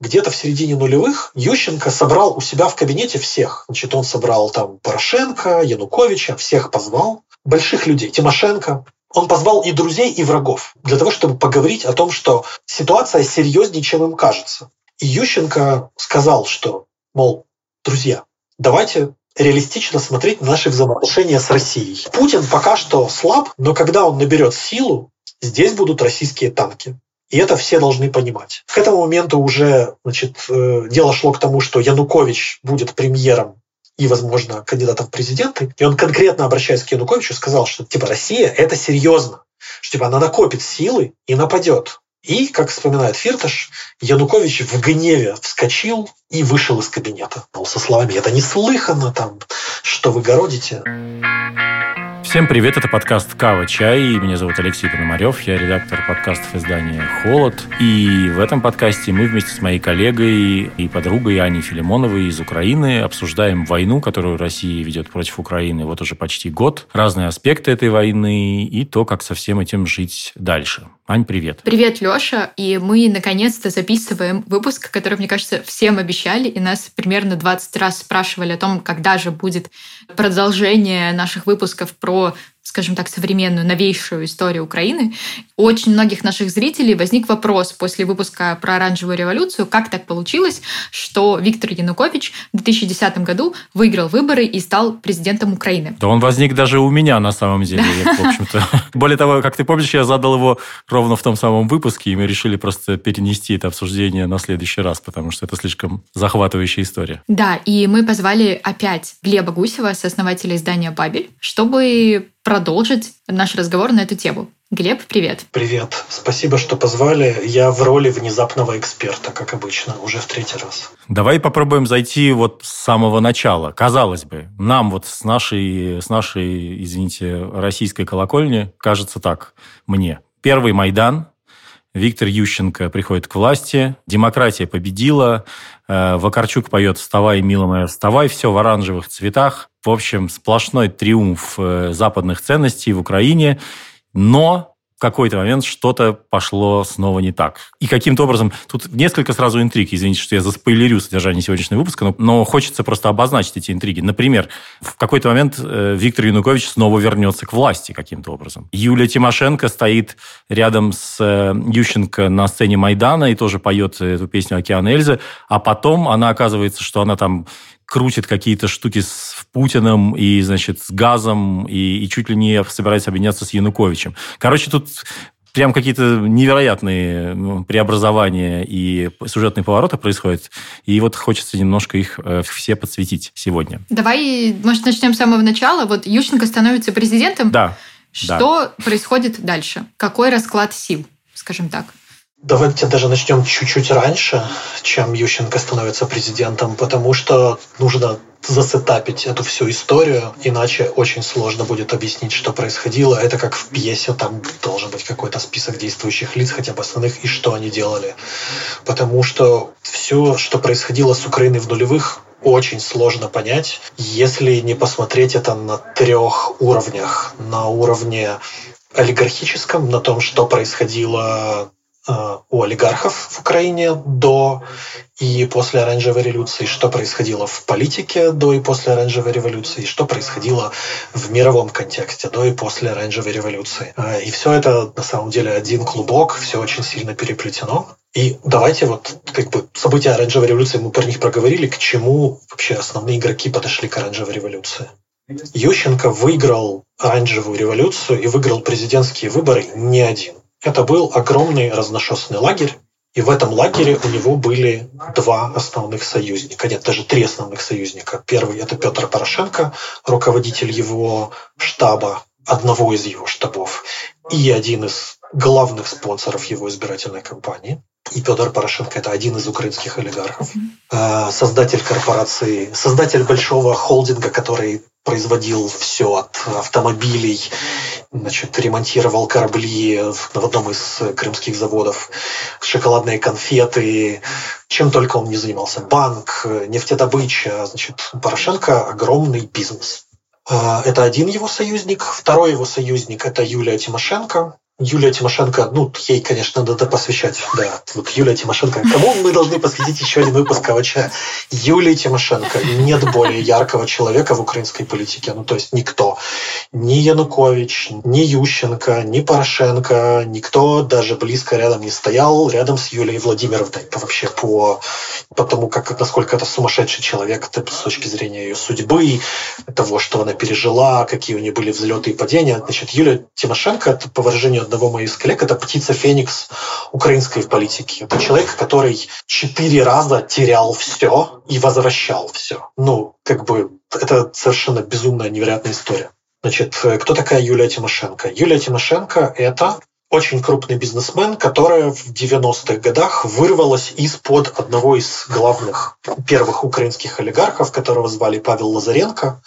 где-то в середине нулевых Ющенко собрал у себя в кабинете всех. Значит, он собрал там Порошенко, Януковича, всех позвал, больших людей, Тимошенко. Он позвал и друзей, и врагов для того, чтобы поговорить о том, что ситуация серьезнее, чем им кажется. И Ющенко сказал, что, мол, друзья, давайте реалистично смотреть на наши взаимоотношения с Россией. Путин пока что слаб, но когда он наберет силу, здесь будут российские танки. И это все должны понимать. К этому моменту уже значит, э, дело шло к тому, что Янукович будет премьером и, возможно, кандидатом в президенты. И он конкретно, обращаясь к Януковичу, сказал, что типа Россия – это серьезно. Что типа она накопит силы и нападет. И, как вспоминает Фирташ, Янукович в гневе вскочил и вышел из кабинета. Мол, со словами «это неслыханно, там, что вы городите». Всем привет, это подкаст «Кава Чай». Меня зовут Алексей Пономарев, я редактор подкастов издания «Холод». И в этом подкасте мы вместе с моей коллегой и подругой Аней Филимоновой из Украины обсуждаем войну, которую Россия ведет против Украины вот уже почти год, разные аспекты этой войны и то, как со всем этим жить дальше. Ань, привет. Привет, Леша. И мы наконец-то записываем выпуск, который, мне кажется, всем обещали, и нас примерно 20 раз спрашивали о том, когда же будет продолжение наших выпусков про скажем так, современную, новейшую историю Украины, у очень многих наших зрителей возник вопрос после выпуска про оранжевую революцию, как так получилось, что Виктор Янукович в 2010 году выиграл выборы и стал президентом Украины. Да он возник даже у меня на самом деле, в общем-то. Более того, как ты помнишь, я задал его ровно в том самом выпуске, и мы решили просто перенести это обсуждение на следующий раз, потому что это слишком захватывающая история. Да, и мы позвали опять Глеба Гусева, сооснователя издания «Бабель», чтобы продолжить наш разговор на эту тему. Глеб, привет. Привет. Спасибо, что позвали. Я в роли внезапного эксперта, как обычно, уже в третий раз. Давай попробуем зайти вот с самого начала. Казалось бы, нам вот с нашей, с нашей, извините, российской колокольни кажется так, мне. Первый Майдан, Виктор Ющенко приходит к власти, демократия победила, э, Вакарчук поет «Вставай, милая моя, вставай», все в оранжевых цветах. В общем, сплошной триумф э, западных ценностей в Украине – но какой-то момент что-то пошло снова не так. И каким-то образом... Тут несколько сразу интриг. Извините, что я заспойлерю содержание сегодняшнего выпуска, но, но хочется просто обозначить эти интриги. Например, в какой-то момент э, Виктор Янукович снова вернется к власти каким-то образом. Юлия Тимошенко стоит рядом с э, Ющенко на сцене Майдана и тоже поет эту песню «Океан Эльзы», а потом она оказывается, что она там крутит какие-то штуки с Путиным и, значит, с газом, и, и чуть ли не собирается объединяться с Януковичем. Короче, тут прям какие-то невероятные ну, преобразования и сюжетные повороты происходят. И вот хочется немножко их э, все подсветить сегодня. Давай, может, начнем с самого начала. Вот Ющенко становится президентом. Да. Что да. происходит дальше? Какой расклад сил, скажем так? Давайте даже начнем чуть-чуть раньше, чем Ющенко становится президентом, потому что нужно засетапить эту всю историю, иначе очень сложно будет объяснить, что происходило. Это как в пьесе, там должен быть какой-то список действующих лиц, хотя бы основных, и что они делали. Потому что все, что происходило с Украиной в нулевых, очень сложно понять, если не посмотреть это на трех уровнях. На уровне олигархическом, на том, что происходило у олигархов в Украине до и после оранжевой революции, что происходило в политике до и после оранжевой революции, что происходило в мировом контексте до и после оранжевой революции. Э, и все это на самом деле один клубок, все очень сильно переплетено. И давайте вот как бы события оранжевой революции, мы про них проговорили, к чему вообще основные игроки подошли к оранжевой революции. Ющенко выиграл оранжевую революцию и выиграл президентские выборы не один. Это был огромный разношерстный лагерь, и в этом лагере у него были два основных союзника, нет, даже три основных союзника. Первый – это Петр Порошенко, руководитель его штаба, одного из его штабов, и один из главных спонсоров его избирательной кампании. И Петр Порошенко – это один из украинских олигархов, э, создатель корпорации, создатель большого холдинга, который производил все от автомобилей, значит, ремонтировал корабли в одном из крымских заводов, шоколадные конфеты, чем только он не занимался. Банк, нефтедобыча. Значит, Порошенко – огромный бизнес. А, это один его союзник. Второй его союзник – это Юлия Тимошенко. Юлия Тимошенко, ну, ей, конечно, надо посвящать, да. Вот Юлия Тимошенко. Кому мы должны посвятить еще один выпуск КВЧ? Юлии Тимошенко. Нет более яркого человека в украинской политике. Ну, то есть никто. Ни Янукович, ни Ющенко, ни Порошенко, никто даже близко рядом не стоял, рядом с Юлией Владимировной. Вообще по, по тому, как, насколько это сумасшедший человек с точки зрения ее судьбы, того, что она пережила, какие у нее были взлеты и падения. Значит, Юлия Тимошенко, это по выражению одного моих коллег, это птица Феникс украинской политики. Это человек, который четыре раза терял все и возвращал все. Ну, как бы это совершенно безумная, невероятная история. Значит, кто такая Юлия Тимошенко? Юлия Тимошенко – это очень крупный бизнесмен, которая в 90-х годах вырвалась из-под одного из главных первых украинских олигархов, которого звали Павел Лазаренко.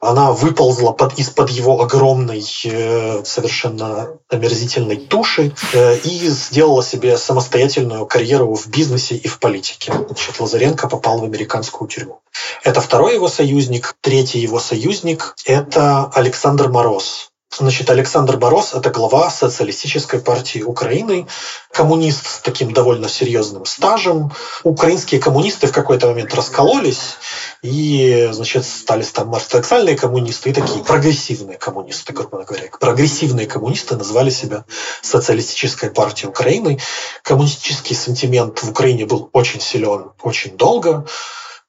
Она выползла под, из-под его огромной, э, совершенно омерзительной туши э, и сделала себе самостоятельную карьеру в бизнесе и в политике. Значит, Лазаренко попал в американскую тюрьму. Это второй его союзник. Третий его союзник – это Александр Мороз, Значит, Александр Борос – это глава Социалистической партии Украины, коммунист с таким довольно серьезным стажем. Украинские коммунисты в какой-то момент раскололись и, значит, стали там ортодоксальные коммунисты и такие прогрессивные коммунисты, грубо говоря. Прогрессивные коммунисты назвали себя Социалистической партией Украины. Коммунистический сентимент в Украине был очень силен очень долго.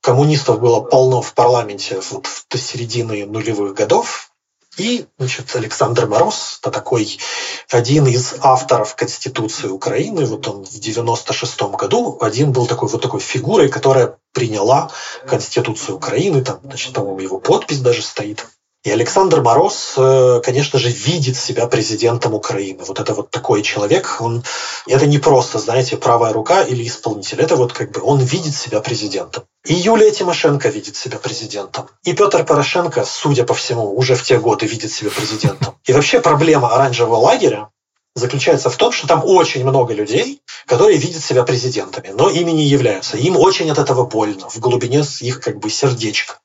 Коммунистов было полно в парламенте вот до середины нулевых годов, и, значит, Александр Мороз, это такой один из авторов Конституции Украины. Вот он в 96 году один был такой вот такой фигурой, которая приняла Конституцию Украины. Там, значит, по-моему, его подпись даже стоит. И Александр Мороз, э, конечно же, видит себя президентом Украины. Вот это вот такой человек, он, это не просто, знаете, правая рука или исполнитель, это вот как бы он видит себя президентом. И Юлия Тимошенко видит себя президентом. И Петр Порошенко, судя по всему, уже в те годы видит себя президентом. И вообще проблема оранжевого лагеря заключается в том, что там очень много людей, которые видят себя президентами, но ими не являются. Им очень от этого больно, в глубине их как бы сердечка.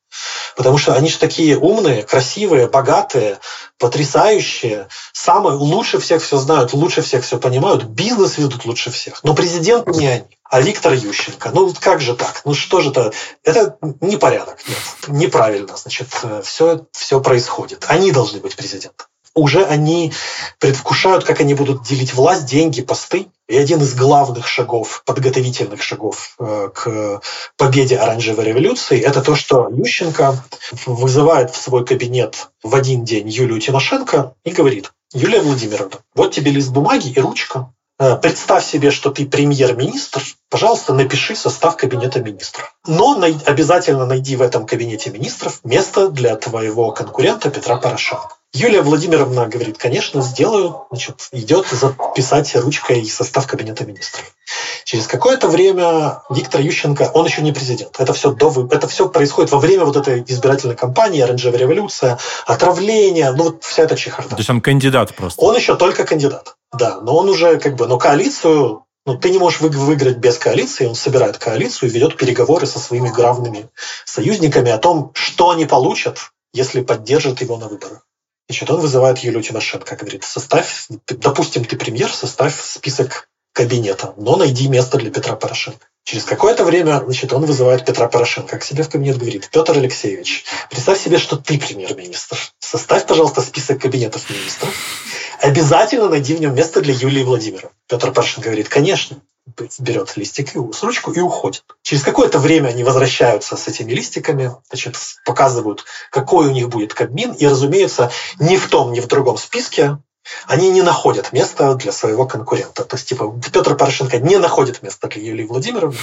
Потому что они же такие умные, красивые, богатые, потрясающие, самые, лучше всех все знают, лучше всех все понимают, бизнес ведут лучше всех. Но президент не они. А Виктор Ющенко, ну как же так? Ну что же это? Это непорядок, нет, неправильно, значит, все, все происходит. Они должны быть президентом уже они предвкушают, как они будут делить власть, деньги, посты. И один из главных шагов, подготовительных шагов э, к победе оранжевой революции, это то, что Ющенко вызывает в свой кабинет в один день Юлию Тимошенко и говорит, Юлия Владимировна, вот тебе лист бумаги и ручка. Э, представь себе, что ты премьер-министр, пожалуйста, напиши состав кабинета министров. Но обязательно найди в этом кабинете министров место для твоего конкурента Петра Порошенко. Юлия Владимировна говорит, конечно, сделаю. Значит, идет записать ручкой состав кабинета министров. Через какое-то время Виктор Ющенко, он еще не президент. Это все, до, это все происходит во время вот этой избирательной кампании, оранжевая революция, отравление, ну вот вся эта чехарда. То есть он кандидат просто? Он еще только кандидат, да. Но он уже как бы, но коалицию ну, ты не можешь выиграть без коалиции, он собирает коалицию и ведет переговоры со своими главными союзниками о том, что они получат, если поддержат его на выборах. Значит, он вызывает Юлию Тимошенко, говорит, составь, допустим, ты премьер, составь список кабинета, но найди место для Петра Порошенко. Через какое-то время значит, он вызывает Петра Порошенко к себе в кабинет, говорит, Петр Алексеевич, представь себе, что ты премьер-министр. Составь, пожалуйста, список кабинетов министров. Обязательно найди в нем место для Юлии Владимировны. Петр Порошенко говорит, конечно берет листик и с ручку и уходит. Через какое-то время они возвращаются с этими листиками, значит, показывают, какой у них будет Кабмин, и, разумеется, ни в том, ни в другом списке они не находят места для своего конкурента. То есть, типа, Петр Порошенко не находит места для Юлии Владимировны,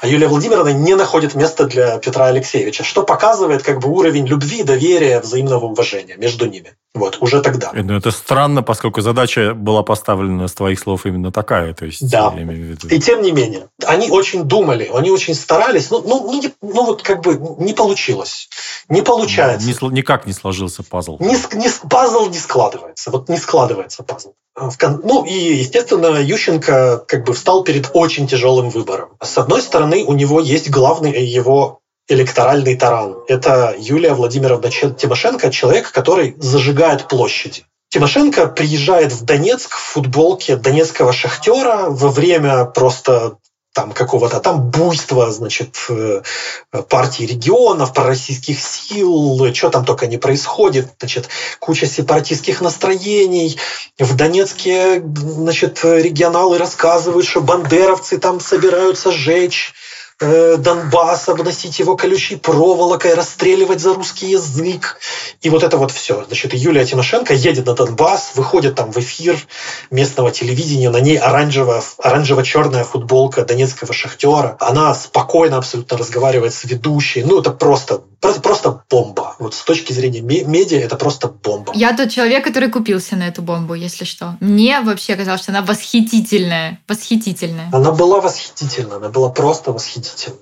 а Юлия Владимировна не находит места для Петра Алексеевича, что показывает как бы уровень любви, доверия, взаимного уважения между ними. Вот, уже тогда. Ну, это странно, поскольку задача была поставлена с твоих слов именно такая. То есть, да. И тем не менее, они очень думали, они очень старались, ну, ну, не, ну вот как бы не получилось. Не получается. Не, никак не сложился пазл. Не, не, пазл не складывается. Вот не складывается пазл. Ну и, естественно, Ющенко как бы встал перед очень тяжелым выбором. С одной стороны, у него есть главный его электоральный таран. Это Юлия Владимировна Тимошенко, человек, который зажигает площади. Тимошенко приезжает в Донецк в футболке донецкого шахтера во время просто там какого-то там буйства, значит, э, партии регионов, пророссийских сил, что там только не происходит, значит, куча сепаратистских настроений. В Донецке, значит, регионалы рассказывают, что бандеровцы там собираются сжечь Э, Донбасс, обносить его колючей проволокой, расстреливать за русский язык. И вот это вот все. Значит, Юлия Тимошенко едет на Донбасс, выходит там в эфир местного телевидения, на ней оранжевая, оранжево-черная футболка донецкого шахтера. Она спокойно абсолютно разговаривает с ведущей. Ну, это просто Просто, просто бомба. Вот с точки зрения медиа это просто бомба. Я тот человек, который купился на эту бомбу, если что. Мне вообще казалось, что она восхитительная. Восхитительная. Она была восхитительна, она была просто восхитительна.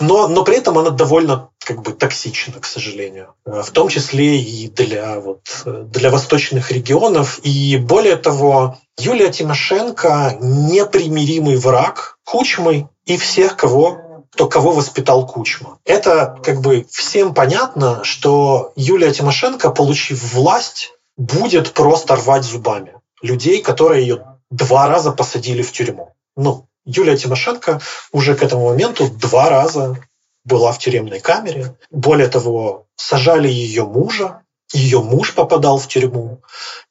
Но, но при этом она довольно как бы токсична, к сожалению. В том числе и для, вот, для восточных регионов. И более того, Юлия Тимошенко непримиримый враг Кучмы и всех, кого то кого воспитал Кучма. Это как бы всем понятно, что Юлия Тимошенко, получив власть, будет просто рвать зубами людей, которые ее два раза посадили в тюрьму. Ну, Юлия Тимошенко уже к этому моменту два раза была в тюремной камере. Более того, сажали ее мужа, ее муж попадал в тюрьму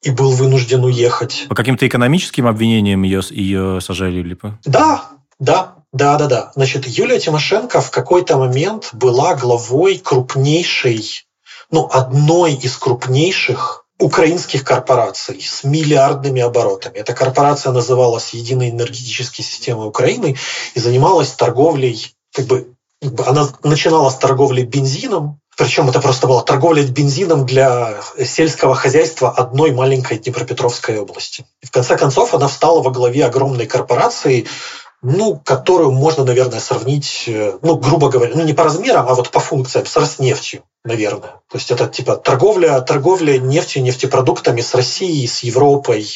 и был вынужден уехать. По каким-то экономическим обвинениям ее, ее сажали или по? Да, да, да, да, да. Значит, Юлия Тимошенко в какой-то момент была главой крупнейшей, ну, одной из крупнейших украинских корпораций с миллиардными оборотами. Эта корпорация называлась Единой энергетической системой Украины и занималась торговлей, как бы, она начинала с торговли бензином, причем это просто была торговля бензином для сельского хозяйства одной маленькой Днепропетровской области. И в конце концов она встала во главе огромной корпорации, ну, которую можно, наверное, сравнить, э, ну, грубо говоря, ну, не по размерам, а вот по функциям с Роснефтью, наверное. То есть это типа торговля, торговля нефтью, нефтепродуктами с Россией, с Европой,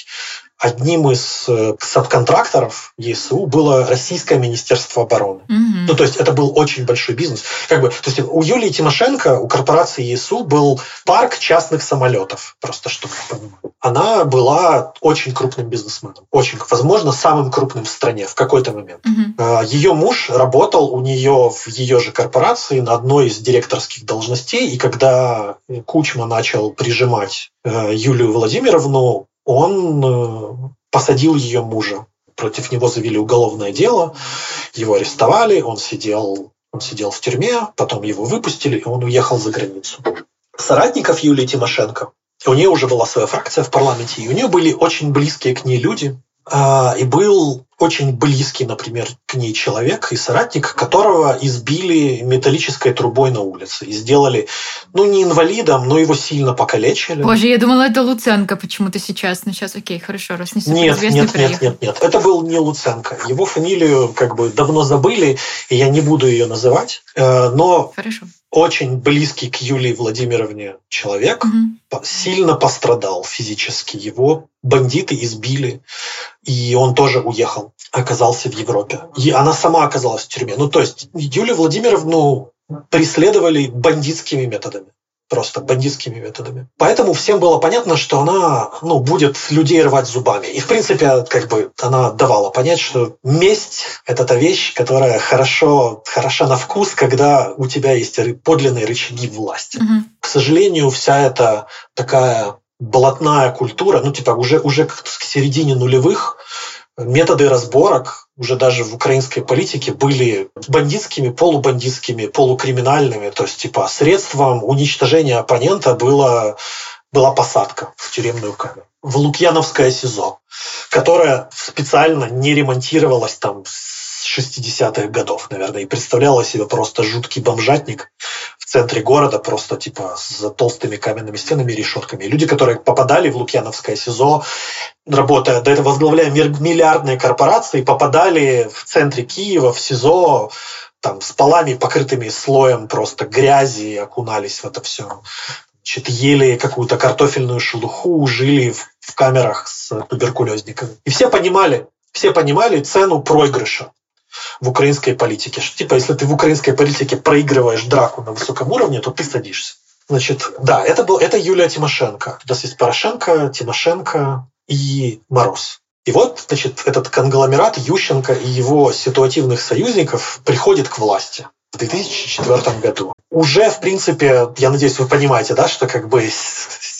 одним из э, субконтракторов ЕСУ было Российское Министерство обороны. Mm-hmm. Ну, то есть это был очень большой бизнес. Как бы, то есть у Юлии Тимошенко, у корпорации ЕСУ был парк частных самолетов, просто чтобы понимать. Она была очень крупным бизнесменом, очень, возможно, самым крупным в стране в какой-то момент. Mm-hmm. Ее муж работал у нее в ее же корпорации на одной из директорских должностей, и когда Кучма начал прижимать э, Юлию Владимировну, он э, посадил ее мужа. Против него завели уголовное дело, его арестовали, он сидел, он сидел в тюрьме, потом его выпустили, и он уехал за границу. Соратников Юлии Тимошенко, у нее уже была своя фракция в парламенте, и у нее были очень близкие к ней люди, а, и был очень близкий, например, к ней человек и соратник, которого избили металлической трубой на улице и сделали, ну, не инвалидом, но его сильно покалечили. Боже, я думала, это Луценко почему-то сейчас. Ну, сейчас, окей, хорошо, раз не нет, нет, нет, нет, нет. Это был не Луценко. Его фамилию как бы давно забыли, и я не буду ее называть. Э, но хорошо очень близкий к Юлии Владимировне человек угу. сильно пострадал физически. Его бандиты избили, и он тоже уехал, оказался в Европе. И она сама оказалась в тюрьме. Ну, то есть Юлию Владимировну преследовали бандитскими методами просто бандитскими методами. Поэтому всем было понятно, что она ну, будет людей рвать зубами. И, в принципе, как бы она давала понять, что месть – это та вещь, которая хорошо, хороша на вкус, когда у тебя есть подлинные рычаги власти. Угу. К сожалению, вся эта такая блатная культура, ну, типа, уже, уже к середине нулевых методы разборок уже даже в украинской политике были бандитскими, полубандитскими, полукриминальными. То есть, типа, средством уничтожения оппонента было, была посадка в тюремную камеру. В Лукьяновское СИЗО, которая специально не ремонтировалась там с 60-х годов, наверное, и представляла себе просто жуткий бомжатник центре города, просто типа за толстыми каменными стенами и решетками. Люди, которые попадали в Лукьяновское СИЗО, работая до этого возглавляя миллиардные корпорации, попадали в центре Киева, в СИЗО, там, с полами, покрытыми слоем просто грязи, окунались в это все. Значит, ели какую-то картофельную шелуху, жили в, в камерах с туберкулезниками. И все понимали, все понимали цену проигрыша в украинской политике. Что, типа, если ты в украинской политике проигрываешь драку на высоком уровне, то ты садишься. Значит, да, это, был, это Юлия Тимошенко. У нас есть Порошенко, Тимошенко и Мороз. И вот, значит, этот конгломерат Ющенко и его ситуативных союзников приходит к власти в 2004 году. Уже, в принципе, я надеюсь, вы понимаете, да, что как бы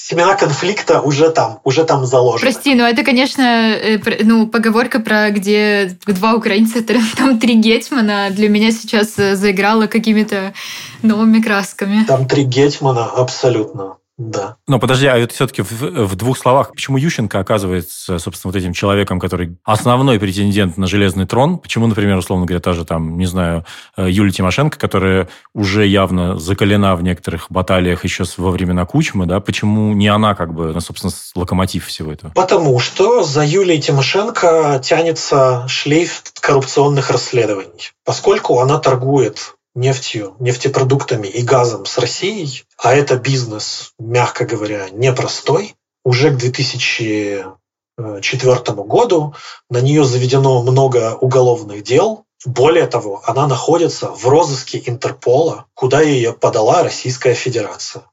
семена конфликта уже там, уже там заложены. Прости, но это, конечно, э, ну, поговорка про где два украинца, там три гетьмана для меня сейчас э, заиграла какими-то новыми красками. Там три гетьмана, абсолютно. Да. Но подожди, а это все-таки в, в двух словах, почему Ющенко оказывается, собственно, вот этим человеком, который основной претендент на железный трон? Почему, например, условно говоря, та же там, не знаю, э, Юлия Тимошенко, которая уже явно закалена в некоторых баталиях еще во времена Кучмы, да, почему не она как бы, ну, собственно, локомотив всего этого? Потому что за Юлией Тимошенко тянется шлейф коррупционных расследований. Поскольку она торгует нефтью, нефтепродуктами и газом с Россией, а это бизнес, мягко говоря, непростой, уже к 2004 году на нее заведено много уголовных дел. Более того, она находится в розыске Интерпола, куда ее подала Российская Федерация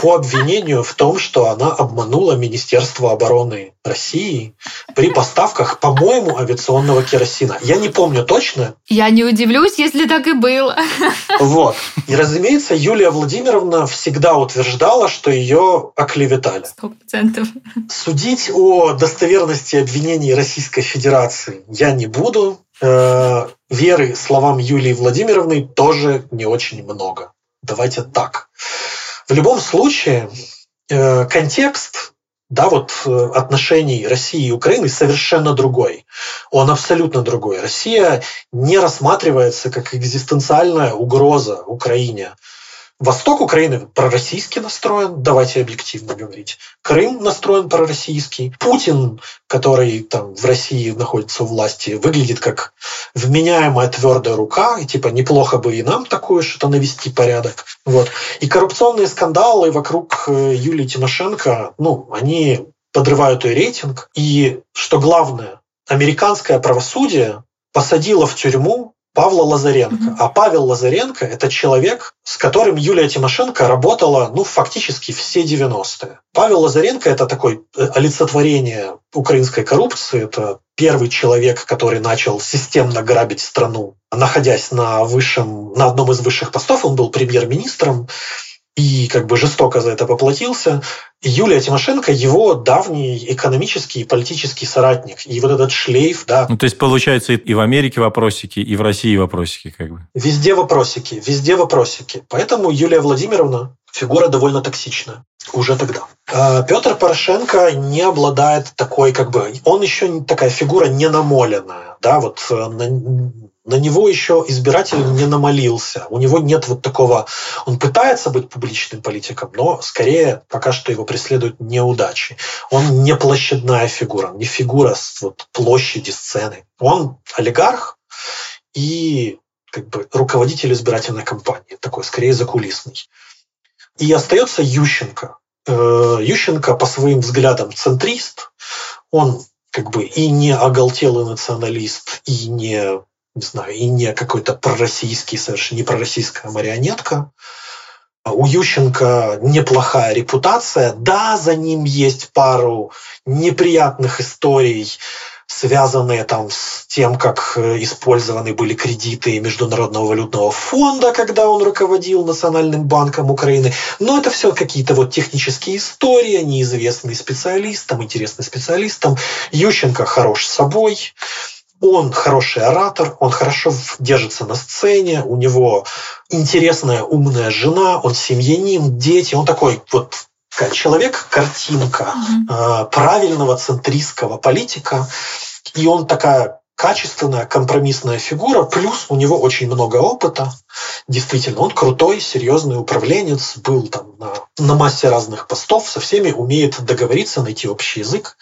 по обвинению в том, что она обманула Министерство обороны России при поставках, по-моему, авиационного керосина. Я не помню точно. Я не удивлюсь, если так и было. Вот. И, разумеется, Юлия Владимировна всегда утверждала, что ее оклеветали. Сто процентов. Судить о достоверности обвинений Российской Федерации я не буду. Э, веры словам Юлии Владимировны тоже не очень много. Давайте так. В любом случае, э, контекст да, вот э, отношений России и Украины совершенно другой. Он абсолютно другой. Россия не рассматривается как экзистенциальная угроза Украине. Восток Украины пророссийски настроен, давайте объективно говорить. Крым настроен пророссийский. Путин, который там в России находится у власти, выглядит как вменяемая твердая рука, и типа неплохо бы и нам такое что-то навести порядок. Вот. И коррупционные скандалы вокруг э, Юлии Тимошенко, ну, они подрывают ее рейтинг. И, что главное, американское правосудие посадило в тюрьму Павла Лазаренко. А Павел Лазаренко – это человек, с которым Юлия Тимошенко работала, ну, фактически все 90-е. Павел Лазаренко – это такое э, олицетворение украинской коррупции. Это первый человек, который начал системно грабить страну, находясь на высшем, на одном из высших постов. Он был премьер-министром и как бы жестоко за это поплатился. Юлия Тимошенко его давний экономический и политический соратник. И вот этот шлейф, да. Ну, то есть, получается, и в Америке вопросики, и в России вопросики, как бы. Везде вопросики, везде вопросики. Поэтому Юлия Владимировна фигура довольно токсичная уже тогда. А Петр Порошенко не обладает такой, как бы, он еще такая фигура не намоленная, да, вот э, на него еще избиратель не намолился. У него нет вот такого... Он пытается быть публичным политиком, но скорее пока что его преследуют неудачи. Он не площадная фигура, не фигура с вот площади сцены. Он олигарх и как бы руководитель избирательной кампании, такой скорее закулисный. И остается Ющенко. Э, Ющенко по своим взглядам центрист, он как бы и не оголтелый националист, и не не знаю, и не какой-то пророссийский, совершенно не пророссийская марионетка. У Ющенко неплохая репутация. Да, за ним есть пару неприятных историй, связанные там с тем, как э, использованы были кредиты Международного валютного фонда, когда он руководил Национальным банком Украины. Но это все какие-то вот технические истории, неизвестные специалистам, интересные специалистам. Ющенко хорош собой он хороший оратор, он хорошо держится на сцене, у него интересная, умная жена, он семьянин, дети, он такой вот человек, картинка mm-hmm. правильного центристского политика, и он такая качественная компромиссная фигура, плюс у него очень много опыта. Действительно, он крутой, серьезный управленец, был там на, на массе разных постов, со всеми умеет договориться, найти общий язык.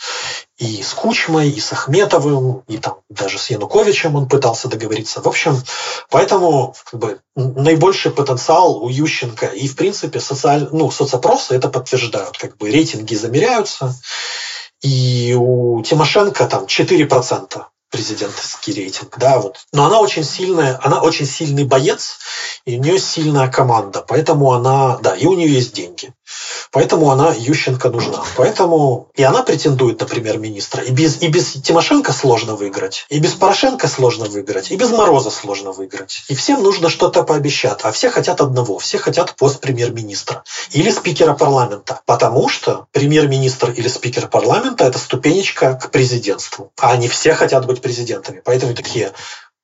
И с Кучмой, и с Ахметовым, и там даже с Януковичем он пытался договориться. В общем, поэтому как бы, наибольший потенциал у Ющенко. И, в принципе, социаль... ну, соцопросы это подтверждают. Как бы рейтинги замеряются. И у Тимошенко там 4% президентский рейтинг, да, вот. Но она очень сильная, она очень сильный боец, и у нее сильная команда, поэтому она, да, и у нее есть деньги. Поэтому она Ющенко нужна. Поэтому и она претендует на премьер-министра. И без, и без Тимошенко сложно выиграть, и без Порошенко сложно выиграть, и без Мороза сложно выиграть. И всем нужно что-то пообещать. А все хотят одного. Все хотят пост премьер-министра или спикера парламента. Потому что премьер-министр или спикер парламента – это ступенечка к президентству. А они все хотят быть президентами. Поэтому такие,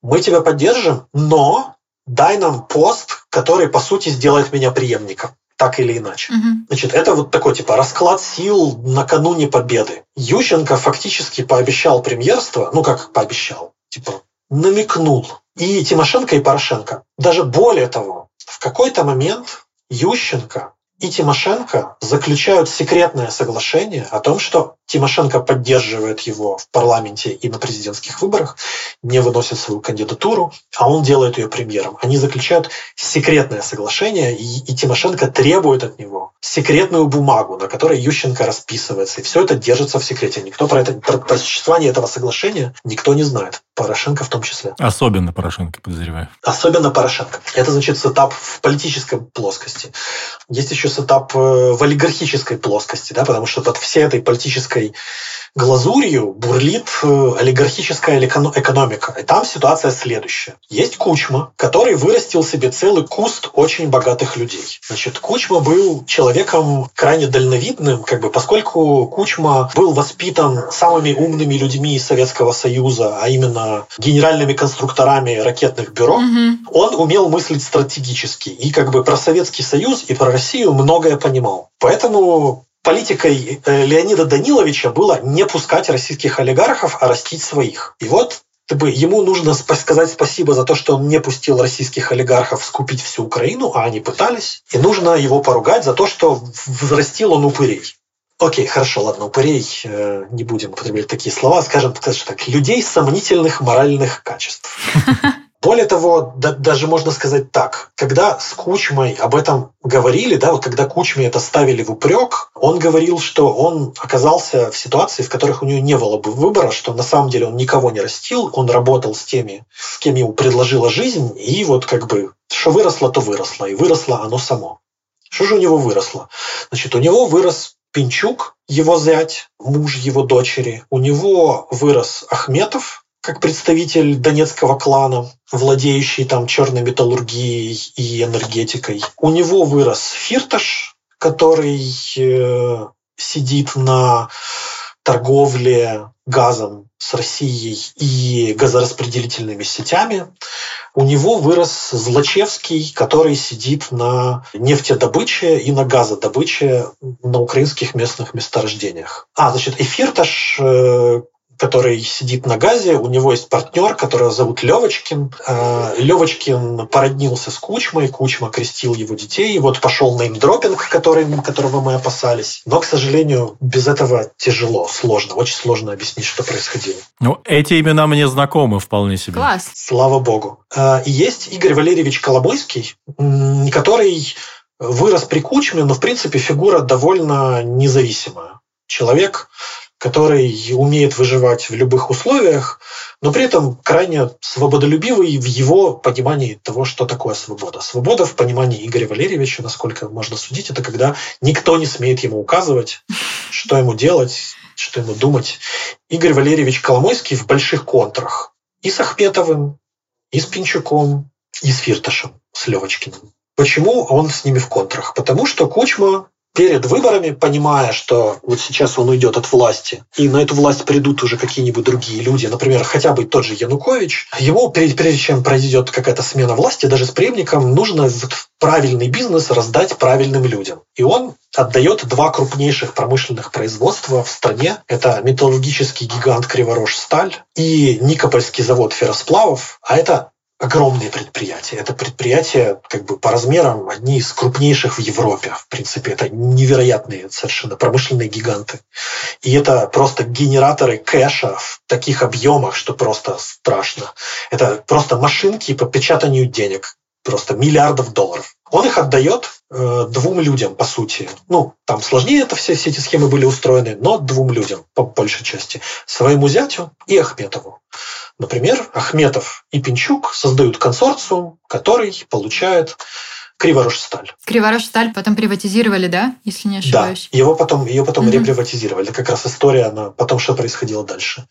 мы тебя поддержим, но дай нам пост, который, по сути, сделает меня преемником так или иначе. Угу. Значит, это вот такой типа расклад сил накануне победы. Ющенко фактически пообещал премьерство, ну как пообещал, типа намекнул. И Тимошенко, и Порошенко. Даже более того, в какой-то момент Ющенко и Тимошенко заключают секретное соглашение о том, что Тимошенко поддерживает его в парламенте и на президентских выборах, не выносит свою кандидатуру, а он делает ее премьером. Они заключают секретное соглашение, и, и Тимошенко требует от него секретную бумагу, на которой Ющенко расписывается. И все это держится в секрете. Никто про, это, про, про существование этого соглашения никто не знает. Порошенко в том числе. Особенно Порошенко, подозреваю. Особенно Порошенко. Это значит сетап в политической плоскости. Есть еще setup э, в олигархической плоскости, да, потому что под всей этой политической глазурью бурлит э, олигархическая экономика. И там ситуация следующая. Есть Кучма, который вырастил себе целый куст очень богатых людей. Значит, Кучма был человеком крайне дальновидным, как бы, поскольку Кучма был воспитан самыми умными людьми Советского Союза, а именно генеральными конструкторами ракетных бюро, угу. он умел мыслить стратегически. И как бы про Советский Союз и про Россию многое понимал. Поэтому политикой э, Леонида Даниловича было не пускать российских олигархов, а растить своих. И вот бы, ему нужно сказать спасибо за то, что он не пустил российских олигархов скупить всю Украину, а они пытались. И нужно его поругать за то, что взрастил он упырей. Окей, хорошо, ладно, упырей, э, не будем употреблять такие слова, скажем так, людей сомнительных моральных качеств. Более того, да, даже можно сказать так, когда с Кучмой об этом говорили, да, вот когда Кучме это ставили в упрек, он говорил, что он оказался в ситуации, в которых у него не было бы выбора, что на самом деле он никого не растил, он работал с теми, с кем ему предложила жизнь, и вот как бы, что выросло, то выросло, и выросло оно само. Что же у него выросло? Значит, у него вырос Пинчук, его зять, муж его дочери. У него вырос Ахметов, как представитель донецкого клана, владеющий там черной металлургией и энергетикой. У него вырос Фирташ, который э, сидит на торговле газом с Россией и газораспределительными сетями. У него вырос Злачевский, который сидит на нефтедобыче и на газодобыче на украинских местных месторождениях. А, значит, Эфирташ, который сидит на газе, у него есть партнер, которого зовут Левочкин. Э, Левочкин породнился с Кучмой, Кучма крестил его детей, и вот пошел неймдропинг, который, которого мы опасались. Но, к сожалению, без этого тяжело, сложно, очень сложно объяснить, что происходило. Ну, эти имена мне знакомы вполне себе. Класс. Слава богу. Э, и есть Игорь Валерьевич Коломойский, который вырос при Кучме, но, в принципе, фигура довольно независимая. Человек, который умеет выживать в любых условиях, но при этом крайне свободолюбивый в его понимании того, что такое свобода. Свобода в понимании Игоря Валерьевича, насколько можно судить, это когда никто не смеет ему указывать, что ему делать, что ему думать. Игорь Валерьевич Коломойский в больших контрах и с Ахметовым, и с Пинчуком, и с Фирташем, с Левочкиным. Почему он с ними в контрах? Потому что Кучма перед выборами, понимая, что вот сейчас он уйдет от власти, и на эту власть придут уже какие-нибудь другие люди, например, хотя бы тот же Янукович, ему, прежде чем произойдет какая-то смена власти, даже с преемником, нужно правильный бизнес раздать правильным людям. И он отдает два крупнейших промышленных производства в стране. Это металлургический гигант Криворож Сталь и Никопольский завод ферросплавов. А это огромные предприятия. Это предприятия как бы по размерам одни из крупнейших в Европе. В принципе, это невероятные совершенно промышленные гиганты. И это просто генераторы кэша в таких объемах, что просто страшно. Это просто машинки по печатанию денег. Просто миллиардов долларов. Он их отдает э, двум людям, по сути. Ну, там сложнее это все, все эти схемы были устроены, но двум людям, по большей части. Своему зятю и Ахметову. Например, Ахметов и Пинчук создают консорциум, который получает Криворожсталь. Криворожсталь потом приватизировали, да, если не ошибаюсь? Да, его потом, ее потом угу. реприватизировали. Это как раз история, она потом что происходило дальше.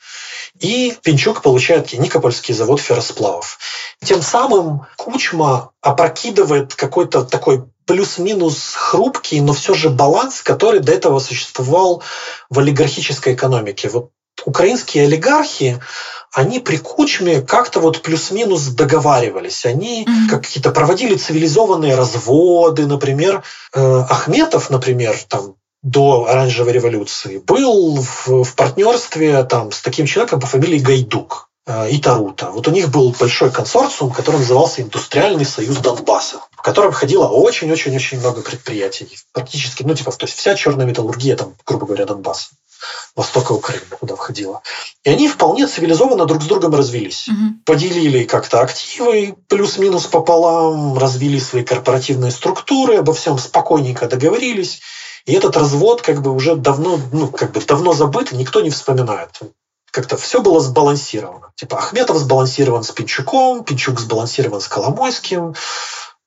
И Пинчук получает Никопольский завод ферросплавов. Тем самым Кучма опрокидывает какой-то такой плюс-минус хрупкий, но все же баланс, который до этого существовал в олигархической экономике. Вот украинские олигархи, они при Кучме как-то вот плюс-минус договаривались. Они mm-hmm. какие-то проводили цивилизованные разводы. Например, э, Ахметов, например, там до оранжевой революции был в, в партнерстве там, с таким человеком по фамилии Гайдук э, и Тарута. Вот у них был большой консорциум, который назывался Индустриальный союз Донбасса, в котором входило очень-очень-очень много предприятий. Практически, ну, типа, то есть вся черная металлургия, там, грубо говоря, Донбасса востока Украины, куда входила. И они вполне цивилизованно друг с другом развелись. Угу. Поделили как-то активы плюс-минус пополам, развили свои корпоративные структуры, обо всем спокойненько договорились. И этот развод как бы уже давно, ну, как бы давно забыт, и никто не вспоминает. Как-то все было сбалансировано. Типа Ахметов сбалансирован с Пинчуком, Пинчук сбалансирован с Коломойским,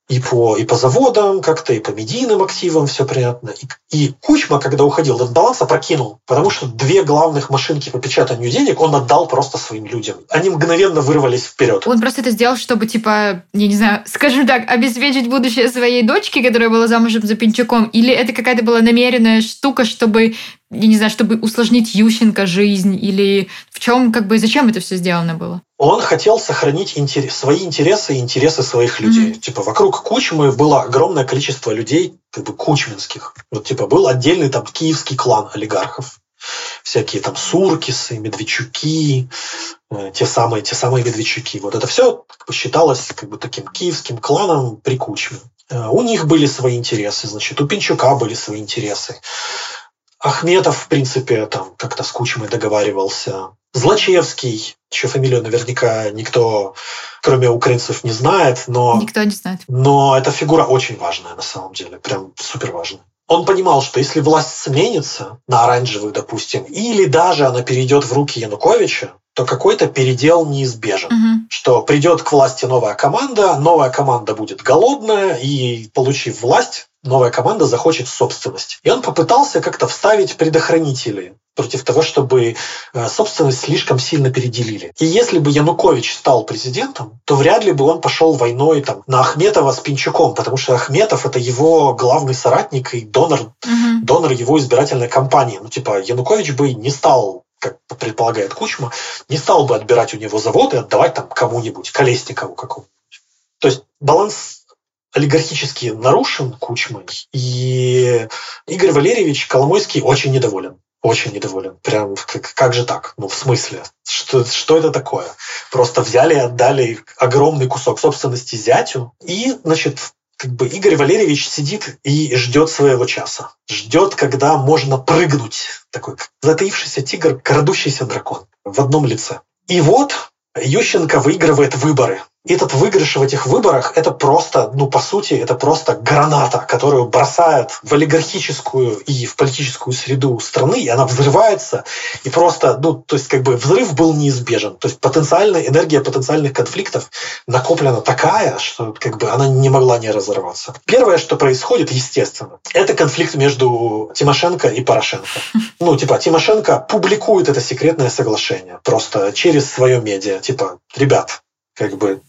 и по, и по заводам как-то, и по медийным активам все понятно. И, и Кучма, когда уходил, этот баланс опрокинул, потому что две главных машинки по печатанию денег он отдал просто своим людям. Они мгновенно вырвались вперед. Он просто это сделал, чтобы, типа, я не знаю, скажем так, обеспечить будущее своей дочки, которая была замужем за Пинчуком, или это какая-то была намеренная штука, чтобы я не знаю, чтобы усложнить Ющенко жизнь, или в чем, как бы, зачем это все сделано было? Он хотел сохранить интерес, свои интересы и интересы своих людей. Mm-hmm. Типа вокруг Кучмы было огромное количество людей, как бы кучминских. Вот типа был отдельный там киевский клан олигархов, всякие там Суркисы, Медведчуки, э, те самые, те самые Медведчуки. Вот это все как бы, считалось как бы таким киевским кланом при Кучме. Э, у них были свои интересы, значит, у Пинчука были свои интересы. Ахметов, в принципе, там как-то с Кучмой договаривался. Злачевский, чью фамилию наверняка никто, кроме украинцев, не знает, но... Никто не знает. Но эта фигура очень важная на самом деле, прям супер важная. Он понимал, что если власть сменится на оранжевых, допустим, или даже она перейдет в руки Януковича, то какой-то передел неизбежен. Угу. Что придет к власти новая команда, новая команда будет голодная, и, получив власть, новая команда захочет собственность. И он попытался как-то вставить предохранители против того, чтобы э, собственность слишком сильно переделили. И если бы Янукович стал президентом, то вряд ли бы он пошел войной там, на Ахметова с Пинчуком, потому что Ахметов это его главный соратник и донор, угу. донор его избирательной кампании. Ну, типа, Янукович бы не стал как предполагает Кучма, не стал бы отбирать у него завод и отдавать там кому-нибудь, Колесникову какому-нибудь. То есть баланс олигархически нарушен Кучмой, и Игорь Валерьевич Коломойский очень недоволен. Очень недоволен. Прям как, как же так? Ну, в смысле? Что, что это такое? Просто взяли и отдали огромный кусок собственности зятю. И, значит, как бы Игорь Валерьевич сидит и ждет своего часа. Ждет, когда можно прыгнуть. Такой затаившийся тигр, крадущийся дракон в одном лице. И вот Ющенко выигрывает выборы этот выигрыш в этих выборах – это просто, ну, по сути, это просто граната, которую бросают в олигархическую и в политическую среду страны, и она взрывается, и просто, ну, то есть, как бы взрыв был неизбежен. То есть, потенциальная энергия потенциальных конфликтов накоплена такая, что, как бы, она не могла не разорваться. Первое, что происходит, естественно, это конфликт между Тимошенко и Порошенко. Ну, типа, Тимошенко публикует это секретное соглашение просто через свое медиа. Типа, ребят, как бы.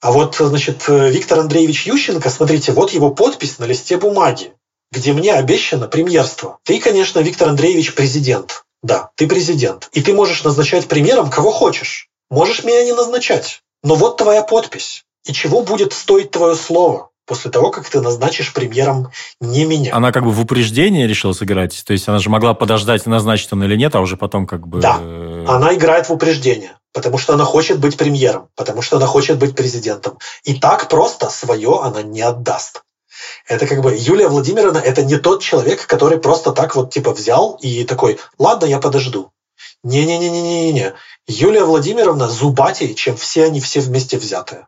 А вот, значит, Виктор Андреевич Ющенко, смотрите, вот его подпись на листе бумаги, где мне обещано премьерство. Ты, конечно, Виктор Андреевич, президент. Да, ты президент. И ты можешь назначать премьером кого хочешь. Можешь меня не назначать. Но вот твоя подпись. И чего будет стоить твое слово? после того, как ты назначишь премьером не меня. Она как бы в упреждение решила сыграть? То есть она же могла подождать, назначить он или нет, а уже потом как бы... Да, она играет в упреждение, потому что она хочет быть премьером, потому что она хочет быть президентом. И так просто свое она не отдаст. Это как бы Юлия Владимировна, это не тот человек, который просто так вот типа взял и такой, ладно, я подожду. Не-не-не-не-не-не. Юлия Владимировна зубатей, чем все они все вместе взятые.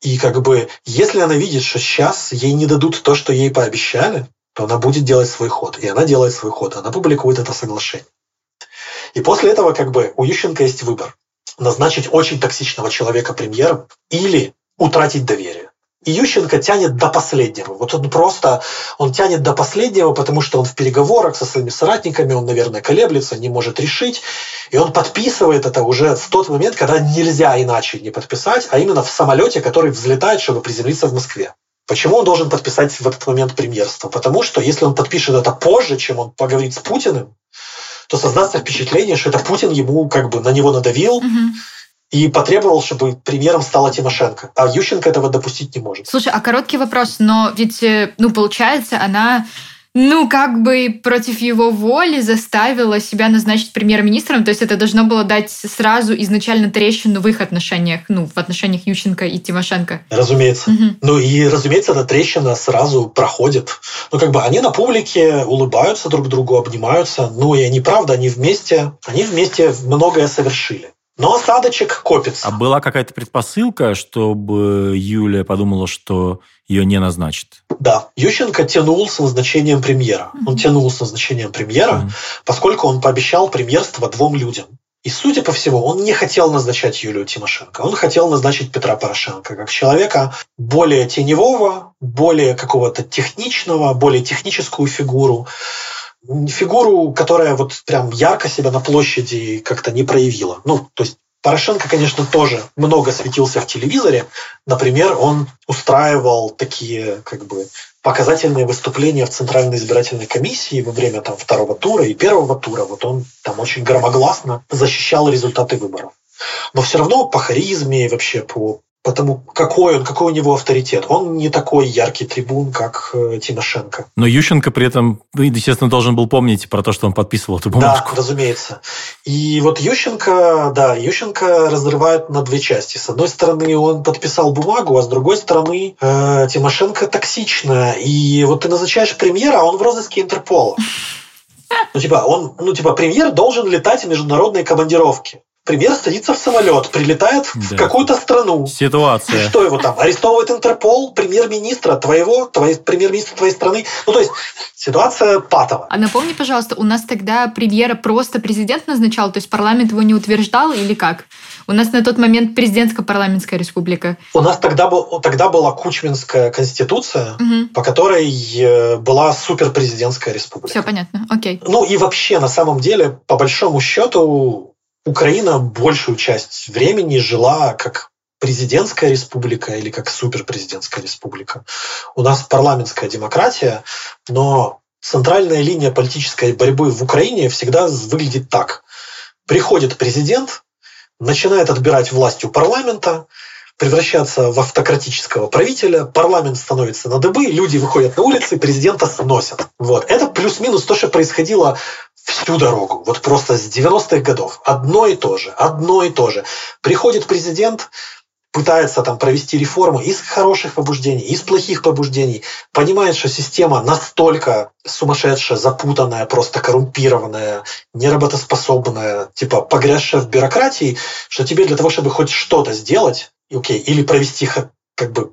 И как бы, если она видит, что сейчас ей не дадут то, что ей пообещали, то она будет делать свой ход. И она делает свой ход. Она публикует это соглашение. И после этого как бы у Ющенко есть выбор. Назначить очень токсичного человека премьером или утратить доверие. И Ющенко тянет до последнего. Вот он просто, он тянет до последнего, потому что он в переговорах со своими соратниками, он, наверное, колеблется, не может решить. И он подписывает это уже в тот момент, когда нельзя иначе не подписать, а именно в самолете, который взлетает, чтобы приземлиться в Москве. Почему он должен подписать в этот момент премьерство? Потому что если он подпишет это позже, чем он поговорит с Путиным, то создастся впечатление, что это Путин ему как бы на него надавил, угу и потребовал, чтобы премьером стала Тимошенко. А Ющенко этого допустить не может. Слушай, а короткий вопрос, но ведь, э, ну, получается, она ну, как бы против его воли заставила себя назначить премьер-министром. То есть это должно было дать сразу изначально трещину в их отношениях, ну, в отношениях Ющенко и Тимошенко. Разумеется. Угу. Ну и, разумеется, эта трещина сразу проходит. Ну, как бы они на публике улыбаются друг другу, обнимаются. Ну, и они, правда, они вместе, они вместе многое совершили. Но осадочек копится. А была какая-то предпосылка, чтобы Юлия подумала, что ее не назначат? Да, Ющенко тянул с назначением премьера. Он тянул с назначением премьера, mm-hmm. поскольку он пообещал премьерство двум людям. И, судя по всему, он не хотел назначать Юлию Тимошенко. Он хотел назначить Петра Порошенко как человека более теневого, более какого-то техничного, более техническую фигуру фигуру, которая вот прям ярко себя на площади как-то не проявила. Ну, то есть Порошенко, конечно, тоже много светился в телевизоре. Например, он устраивал такие как бы показательные выступления в Центральной избирательной комиссии во время там, второго тура и первого тура. Вот он там очень громогласно защищал результаты выборов. Но все равно по харизме и вообще по Потому какой он, какой у него авторитет. Он не такой яркий трибун, как э, Тимошенко. Но Ющенко при этом, ну, естественно, должен был помнить про то, что он подписывал эту бумажку. Да, разумеется. И вот Ющенко, да, Ющенко разрывает на две части. С одной стороны, он подписал бумагу, а с другой стороны, э, Тимошенко токсичная. И вот ты назначаешь премьера, а он в розыске Интерпола. Ну, типа, он, ну, типа, премьер должен летать в международные командировки премьер садится в самолет, прилетает да. в какую-то страну. Ситуация. И что его там? Арестовывает Интерпол, премьер-министра твоего, твоей, премьер-министра твоей страны. Ну, то есть ситуация патовая. А напомни, пожалуйста, у нас тогда премьера просто президент назначал, то есть парламент его не утверждал или как? У нас на тот момент президентско-парламентская республика. У нас тогда, был, тогда была Кучминская конституция, угу. по которой э, была суперпрезидентская республика. Все понятно, окей. Ну и вообще, на самом деле, по большому счету, Украина большую часть времени жила как президентская республика или как суперпрезидентская республика. У нас парламентская демократия, но центральная линия политической борьбы в Украине всегда выглядит так. Приходит президент, начинает отбирать власть у парламента, превращаться в автократического правителя, парламент становится на дыбы, люди выходят на улицы, президента сносят. Вот. Это плюс-минус то, что происходило всю дорогу. Вот просто с 90-х годов. Одно и то же. Одно и то же. Приходит президент, пытается там провести реформы из хороших побуждений, из плохих побуждений, понимает, что система настолько сумасшедшая, запутанная, просто коррумпированная, неработоспособная, типа погрязшая в бюрократии, что тебе для того, чтобы хоть что-то сделать, окей, или провести как бы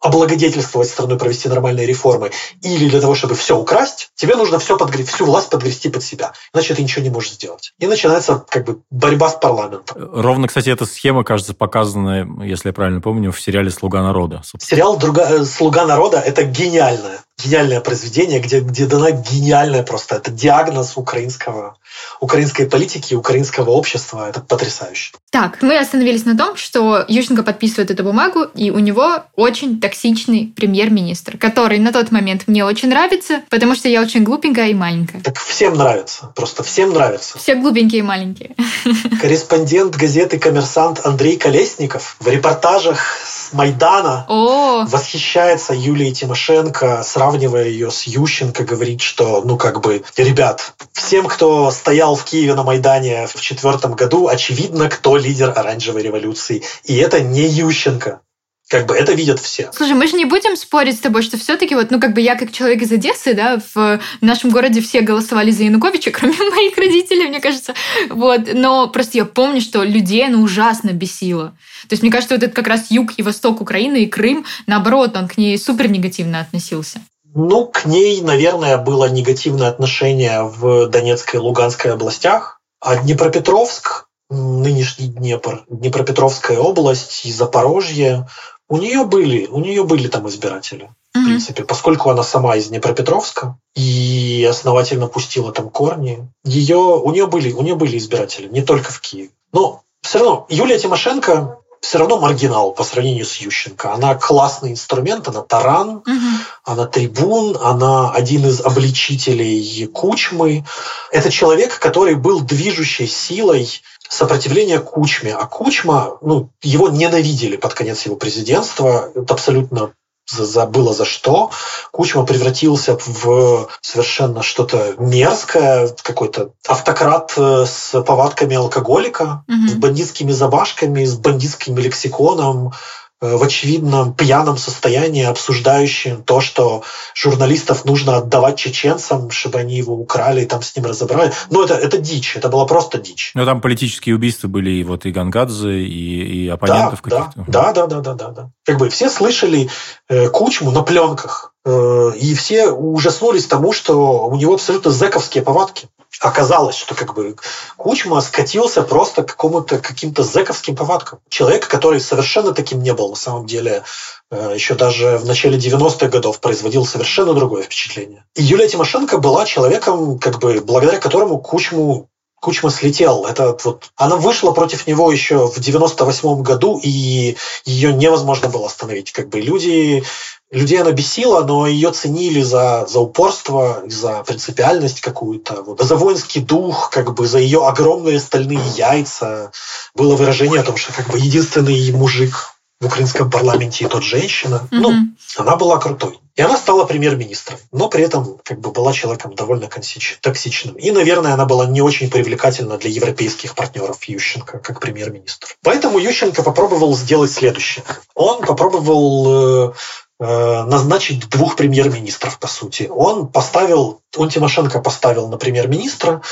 облагодетельствовать страну, провести нормальные реформы, или для того, чтобы все украсть, тебе нужно все подгре... всю власть подгрести под себя. Иначе ты ничего не можешь сделать. И начинается как бы борьба с парламентом. Ровно, кстати, эта схема, кажется, показана, если я правильно помню, в сериале «Слуга народа». Собственно. Сериал Друга... «Слуга народа» — это гениальное гениальное произведение, где, где дана гениальная просто, это диагноз украинского, украинской политики, украинского общества. Это потрясающе. Так, мы остановились на том, что Ющенко подписывает эту бумагу, и у него очень токсичный премьер-министр, который на тот момент мне очень нравится, потому что я очень глупенькая и маленькая. Так всем нравится, просто всем нравится. Все глупенькие и маленькие. Корреспондент газеты «Коммерсант» Андрей Колесников в репортажах с Майдана О! восхищается Юлией Тимошенко, сравнивая ее с Ющенко, говорит, что, ну, как бы, ребят, всем, кто стоял в Киеве на Майдане в четвертом году, очевидно, кто лидер оранжевой революции. И это не Ющенко. Как бы это видят все. Слушай, мы же не будем спорить с тобой, что все-таки вот, ну, как бы я как человек из Одессы, да, в нашем городе все голосовали за Януковича, кроме моих родителей, мне кажется. Вот. Но просто я помню, что людей, ну, ужасно бесило. То есть, мне кажется, вот это как раз юг и восток Украины и Крым, наоборот, он к ней супер негативно относился. Ну, к ней, наверное, было негативное отношение в Донецкой и Луганской областях. А Днепропетровск нынешний Днепр, Днепропетровская область и Запорожье, у нее были, у нее были там избиратели. В принципе, поскольку она сама из Днепропетровска и основательно пустила там корни, ее, у нее были, у нее были избиратели, не только в Киеве. Но все равно Юлия Тимошенко все равно маргинал по сравнению с Ющенко. Она классный инструмент, она таран, угу. она трибун, она один из обличителей Кучмы. Это человек, который был движущей силой сопротивления Кучме. А Кучма, ну, его ненавидели под конец его президентства. Это абсолютно забыла за что. Кучма превратился в совершенно что-то мерзкое, какой-то автократ э, с повадками алкоголика, угу. с бандитскими забашками, с бандитским лексиконом, в очевидном пьяном состоянии, обсуждающим то, что журналистов нужно отдавать чеченцам, чтобы они его украли и там с ним разобрали. Ну, это, это дичь, это была просто дичь. Ну, там политические убийства были и вот и Гангадзе, и, и оппонентов да, каких-то. Да, да, да, да, да, да. Как бы все слышали э, Кучму на пленках, э, и все ужаснулись тому, что у него абсолютно зэковские повадки оказалось, что как бы Кучма скатился просто к какому-то каким-то зэковским повадкам. Человек, который совершенно таким не был на самом деле, э, еще даже в начале 90-х годов производил совершенно другое впечатление. И Юлия Тимошенко была человеком, как бы, благодаря которому Кучму Кучма слетел. Это вот, она вышла против него еще в 98 году, и ее невозможно было остановить. Как бы люди людей она бесила, но ее ценили за, за упорство, за принципиальность какую-то, вот, за воинский дух, как бы за ее огромные стальные яйца. Было выражение о том, что как бы единственный мужик в украинском парламенте и тот женщина. Mm-hmm. Ну, она была крутой. И она стала премьер-министром, но при этом как бы была человеком довольно токсичным. И, наверное, она была не очень привлекательна для европейских партнеров Ющенко как премьер-министр. Поэтому Ющенко попробовал сделать следующее. Он попробовал Э, назначить двух премьер-министров, по сути. Он поставил, он Тимошенко поставил на премьер-министра,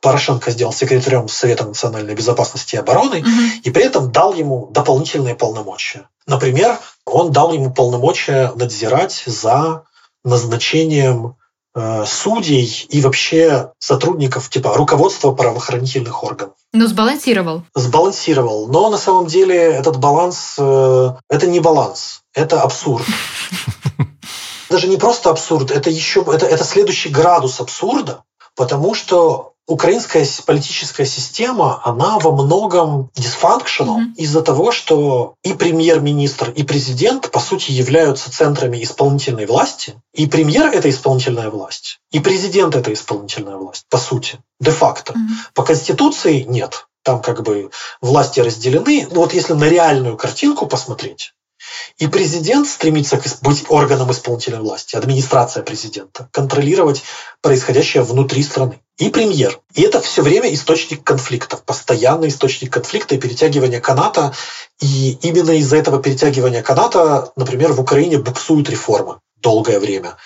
Порошенко сделал секретарем Совета национальной безопасности и обороны, угу. и при этом дал ему дополнительные полномочия. Например, он дал ему полномочия надзирать за назначением э, судей и вообще сотрудников типа руководства правоохранительных органов. Ну, сбалансировал. Сбалансировал. Но на самом деле этот баланс э, это не баланс это абсурд. Даже не просто абсурд, это еще это, это следующий градус абсурда, потому что украинская политическая система, она во многом дисфункционал mm-hmm. из-за того, что и премьер-министр, и президент, по сути, являются центрами исполнительной власти. И премьер – это исполнительная власть, и президент – это исполнительная власть, по сути, де-факто. Mm-hmm. По Конституции нет. Там как бы власти разделены. Но вот если на реальную картинку посмотреть, и президент стремится быть органом исполнительной власти, администрация президента, контролировать происходящее внутри страны. И премьер. И это все время источник конфликтов, постоянный источник конфликта и перетягивания каната. И именно из-за этого перетягивания каната, например, в Украине буксуют реформы долгое время.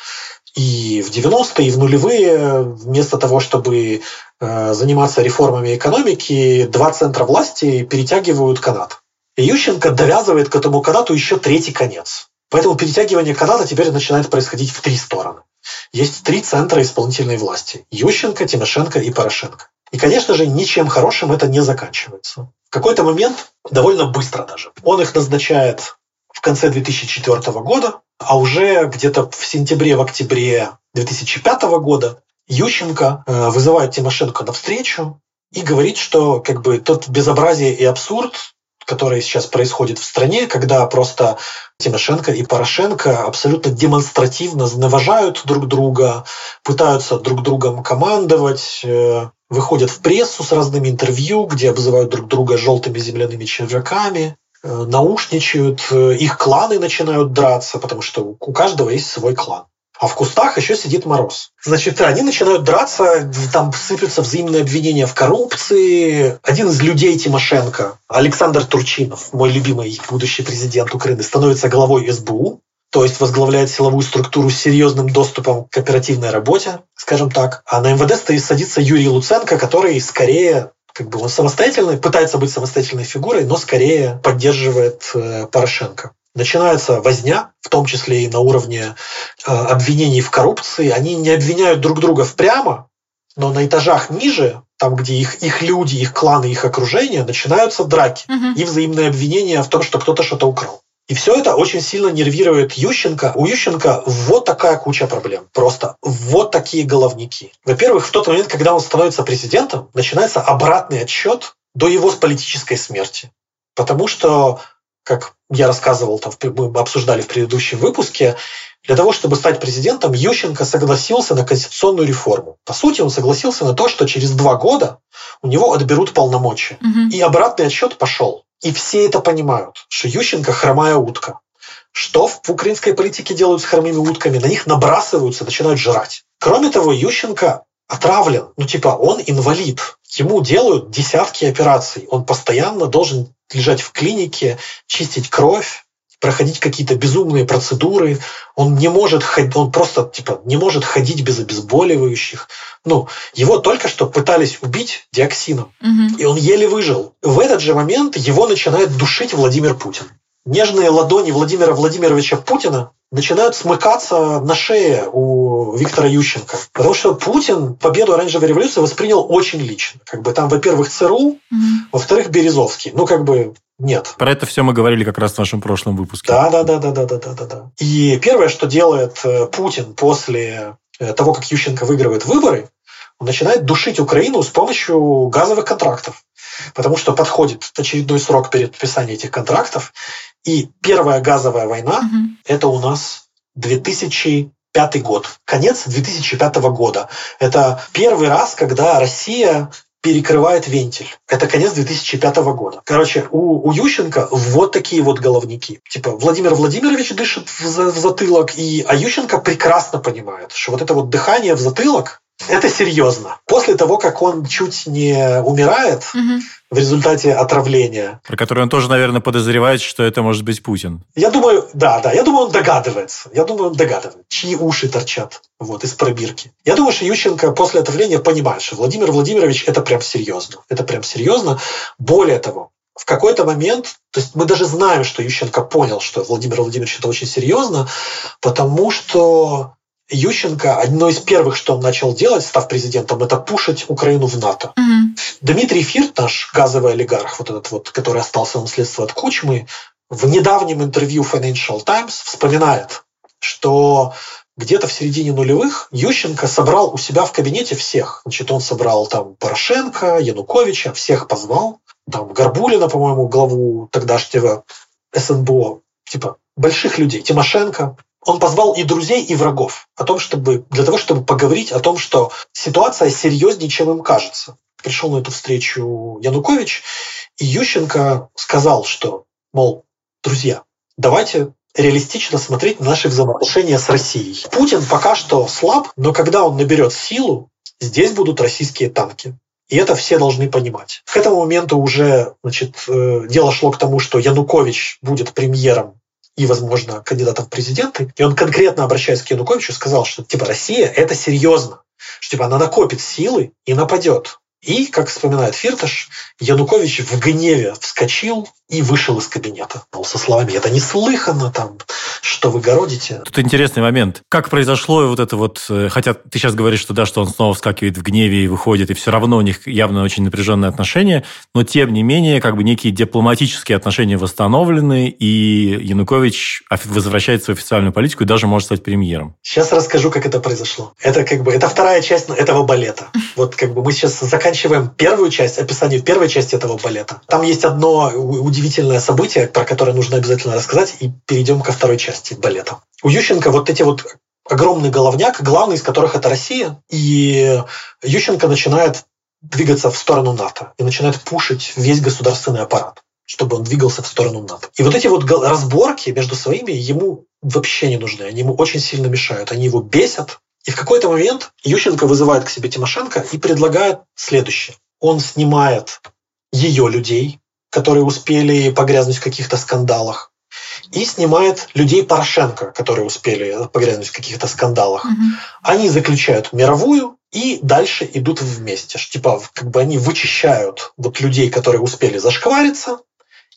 И в 90-е, и в нулевые, вместо того, чтобы э, заниматься реформами экономики, два центра власти перетягивают канат. И Ющенко довязывает к этому канату еще третий конец. Поэтому перетягивание каната теперь начинает происходить в три стороны. Есть три центра исполнительной власти. Ющенко, Тимошенко и Порошенко. И, конечно же, ничем хорошим это не заканчивается. В какой-то момент, довольно быстро даже, он их назначает в конце 2004 года, а уже где-то в сентябре, в октябре 2005 года Ющенко э, вызывает Тимошенко на встречу и говорит, что как бы тот безобразие и абсурд, которое сейчас происходит в стране, когда просто Тимошенко и Порошенко абсолютно демонстративно навожают друг друга, пытаются друг другом командовать, э, выходят в прессу с разными интервью, где обзывают друг друга желтыми земляными червяками, э, наушничают, э, их кланы начинают драться, потому что у каждого есть свой клан а в кустах еще сидит Мороз. Значит, они начинают драться, там сыплются взаимные обвинения в коррупции. Один из людей Тимошенко, Александр Турчинов, мой любимый будущий президент Украины, становится главой СБУ, то есть возглавляет силовую структуру с серьезным доступом к оперативной работе, скажем так. А на МВД стоит, садится Юрий Луценко, который скорее как бы он самостоятельный, пытается быть самостоятельной фигурой, но скорее поддерживает э, Порошенко начинается возня, в том числе и на уровне э, обвинений в коррупции. Они не обвиняют друг друга впрямо, но на этажах ниже там, где их, их люди, их кланы, их окружение, начинаются драки Мгм. и взаимные обвинения в том, что кто-то что-то украл. И все это очень сильно нервирует Ющенко. У Ющенко вот такая куча проблем. Просто вот такие головники. Во-первых, в тот момент, когда он становится президентом, начинается обратный отсчет до его политической смерти. Потому что, как я рассказывал, там, мы обсуждали в предыдущем выпуске, для того, чтобы стать президентом, Ющенко согласился на конституционную реформу. По сути, он согласился на то, что через два года у него отберут полномочия. Мгм. И обратный отсчет пошел. И все это понимают, что Ющенко хромая утка. Что в украинской политике делают с хромыми утками? На них набрасываются, начинают жрать. Кроме того, Ющенко отравлен. Ну, типа, он инвалид. Ему делают десятки операций. Он постоянно должен лежать в клинике, чистить кровь, проходить какие-то безумные процедуры. Он не может ходить, он просто типа не может ходить без обезболивающих. Ну, его только что пытались убить диоксином. Мгм. И он еле выжил. В этот же момент его начинает душить Владимир Путин нежные ладони Владимира Владимировича Путина начинают смыкаться на шее у Виктора Ющенко. Потому что Путин победу оранжевой революции воспринял очень лично. Как бы там, во-первых, ЦРУ, mm-hmm. во-вторых, Березовский. Ну, как бы нет. Про это все мы говорили как раз в нашем прошлом выпуске. Да, да, да, да, да, да, да, да. И первое, что делает э, Путин после э, того, как Ющенко выигрывает выборы, он начинает душить Украину с помощью газовых контрактов. Потому что подходит очередной срок перед подписанием этих контрактов, и первая газовая война Мгм. это у нас 2005 год, конец 2005 года. Это первый раз, когда Россия перекрывает вентиль. Это конец 2005 года. Короче, у, у Ющенко вот такие вот головники. Типа Владимир Владимирович дышит в, в затылок, и, а Ющенко прекрасно понимает, что вот это вот дыхание в затылок это серьезно. После того, как он чуть не умирает Мгм. В результате отравления, Про который он тоже, наверное, подозревает, что это может быть Путин. Я думаю, да, да, я думаю, он догадывается. Я думаю, он догадывается, чьи уши торчат вот, из пробирки. Я думаю, что Ющенко после отравления понимает, что Владимир Владимирович это прям серьезно. Это прям серьезно. Более того, в какой-то момент, то есть мы даже знаем, что Ющенко понял, что Владимир Владимирович это очень серьезно, потому что Ющенко, одно из первых, что он начал делать, став президентом, это пушить Украину в НАТО. Мгм. Дмитрий Фирт, наш газовый олигарх, вот этот вот, который остался в наследство от Кучмы, в недавнем интервью Financial Times вспоминает, что где-то в середине нулевых Ющенко собрал у себя в кабинете всех. Значит, он собрал там Порошенко, Януковича, всех позвал. Там Горбулина, по-моему, главу тогдашнего СНБО, типа больших людей, Тимошенко. Он позвал и друзей, и врагов о том, чтобы, для того, чтобы поговорить о том, что ситуация серьезнее, чем им кажется. Пришел на эту встречу Янукович, и Ющенко сказал, что, мол, друзья, давайте реалистично смотреть на наши взаимоотношения с Россией. Путин пока что слаб, но когда он наберет силу, здесь будут российские танки. И это все должны понимать. К этому моменту уже значит, э, дело шло к тому, что Янукович будет премьером и, возможно, кандидатом в президенты. И он конкретно, обращаясь к Януковичу, сказал, что типа Россия – это серьезно. Что типа она накопит силы и нападет. И, как вспоминает Фирташ, Янукович в гневе вскочил и вышел из кабинета. Мол, со словами «это неслыханно, там, что вы городите». Тут интересный момент. Как произошло вот это вот... э, Хотя ты сейчас говоришь, что да, что он снова вскакивает в гневе и выходит, и все равно у них явно очень напряженные отношения, но тем не менее, как бы некие дипломатические отношения восстановлены, и Янукович офи- возвращает свою официальную политику и даже может стать премьером. Сейчас расскажу, как это произошло. Это как бы это вторая часть этого балета. Вот как бы мы сейчас заканчиваем первую часть, описание первой части этого балета. Там есть одно удивительное событие, про которое нужно обязательно рассказать, и перейдем ко второй части балета. У Ющенко вот эти вот огромный головняк, главный из которых это Россия, и Ющенко начинает двигаться в сторону НАТО и начинает пушить весь государственный аппарат чтобы он двигался в сторону НАТО. И вот эти вот разборки между своими ему вообще не нужны. Они ему очень сильно мешают. Они его бесят. И в какой-то момент Ющенко вызывает к себе Тимошенко и предлагает следующее. Он снимает ее людей, которые успели погрязнуть в каких-то скандалах, и снимает людей Порошенко, которые успели погрязнуть в каких-то скандалах. Мгм. Они заключают мировую и дальше идут вместе. Типа, как бы они вычищают вот людей, которые успели зашквариться,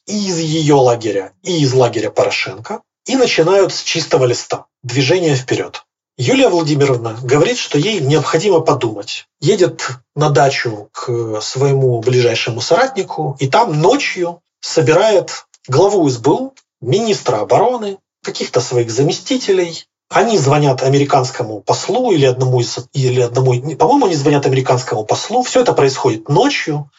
и из ее лагеря, и из лагеря Порошенко, и начинают с чистого листа. Движение вперед. Юлия Владимировна говорит, что ей необходимо подумать. Едет на дачу к своему ближайшему соратнику, и там ночью собирает главу СБУ, министра обороны, каких-то своих заместителей, они звонят американскому послу или одному из, или одному, по-моему, они звонят американскому послу. Все это происходит ночью.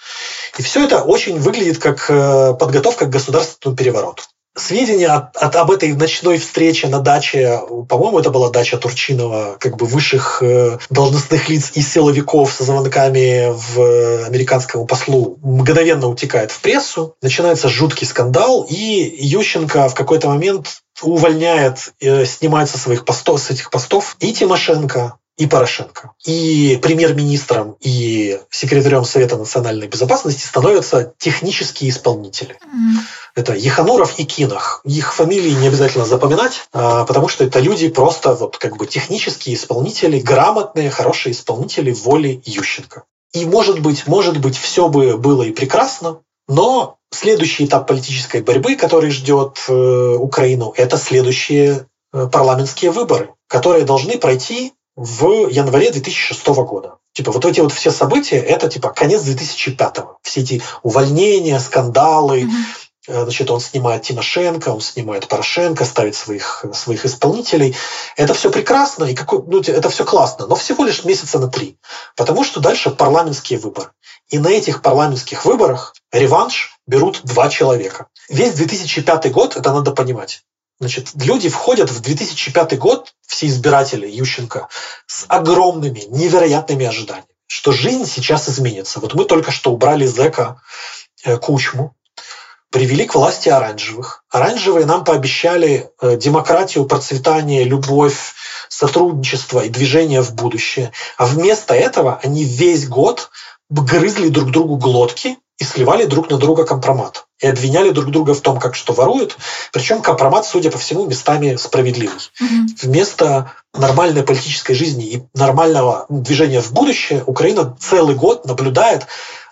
И все это очень выглядит как э, подготовка к государственному перевороту. Сведения от, от, об этой ночной встрече на даче, по-моему, это была дача Турчинова, как бы высших э, должностных лиц и силовиков со звонками в э, американскому послу, мгновенно утекает в прессу. Начинается жуткий скандал, и Ющенко в какой-то момент увольняет, э, снимает со своих постов, с этих постов и Тимошенко, и Порошенко. И премьер-министром, и секретарем Совета национальной безопасности становятся технические исполнители. Mm. Это Ехануров и Кинах. Их фамилии не обязательно запоминать, а, потому что это люди просто вот как бы технические исполнители, грамотные, хорошие исполнители воли Ющенко. И может быть, может быть, все бы было и прекрасно, но следующий этап политической борьбы, который ждет э, Украину, это следующие э, парламентские выборы, которые должны пройти в январе 2006 года. Типа вот эти вот все события, это типа конец 2005 -го. Все эти увольнения, скандалы, mm-hmm. Значит, он снимает Тимошенко, он снимает Порошенко, ставит своих, своих исполнителей. Это все прекрасно, и какой, ну, это все классно, но всего лишь месяца на три. Потому что дальше парламентские выборы. И на этих парламентских выборах реванш берут два человека. Весь 2005 год, это надо понимать. Значит, люди входят в 2005 год, все избиратели Ющенко, с огромными, невероятными ожиданиями, что жизнь сейчас изменится. Вот мы только что убрали зэка э, Кучму, привели к власти оранжевых. Оранжевые нам пообещали э, демократию, процветание, любовь, сотрудничество и движение в будущее. А вместо этого они весь год грызли друг другу глотки и сливали друг на друга компромат. И обвиняли друг друга в том, как что воруют. Причем компромат, судя по всему, местами справедливый. Mm-hmm. Вместо нормальной политической жизни и нормального движения в будущее Украина целый год наблюдает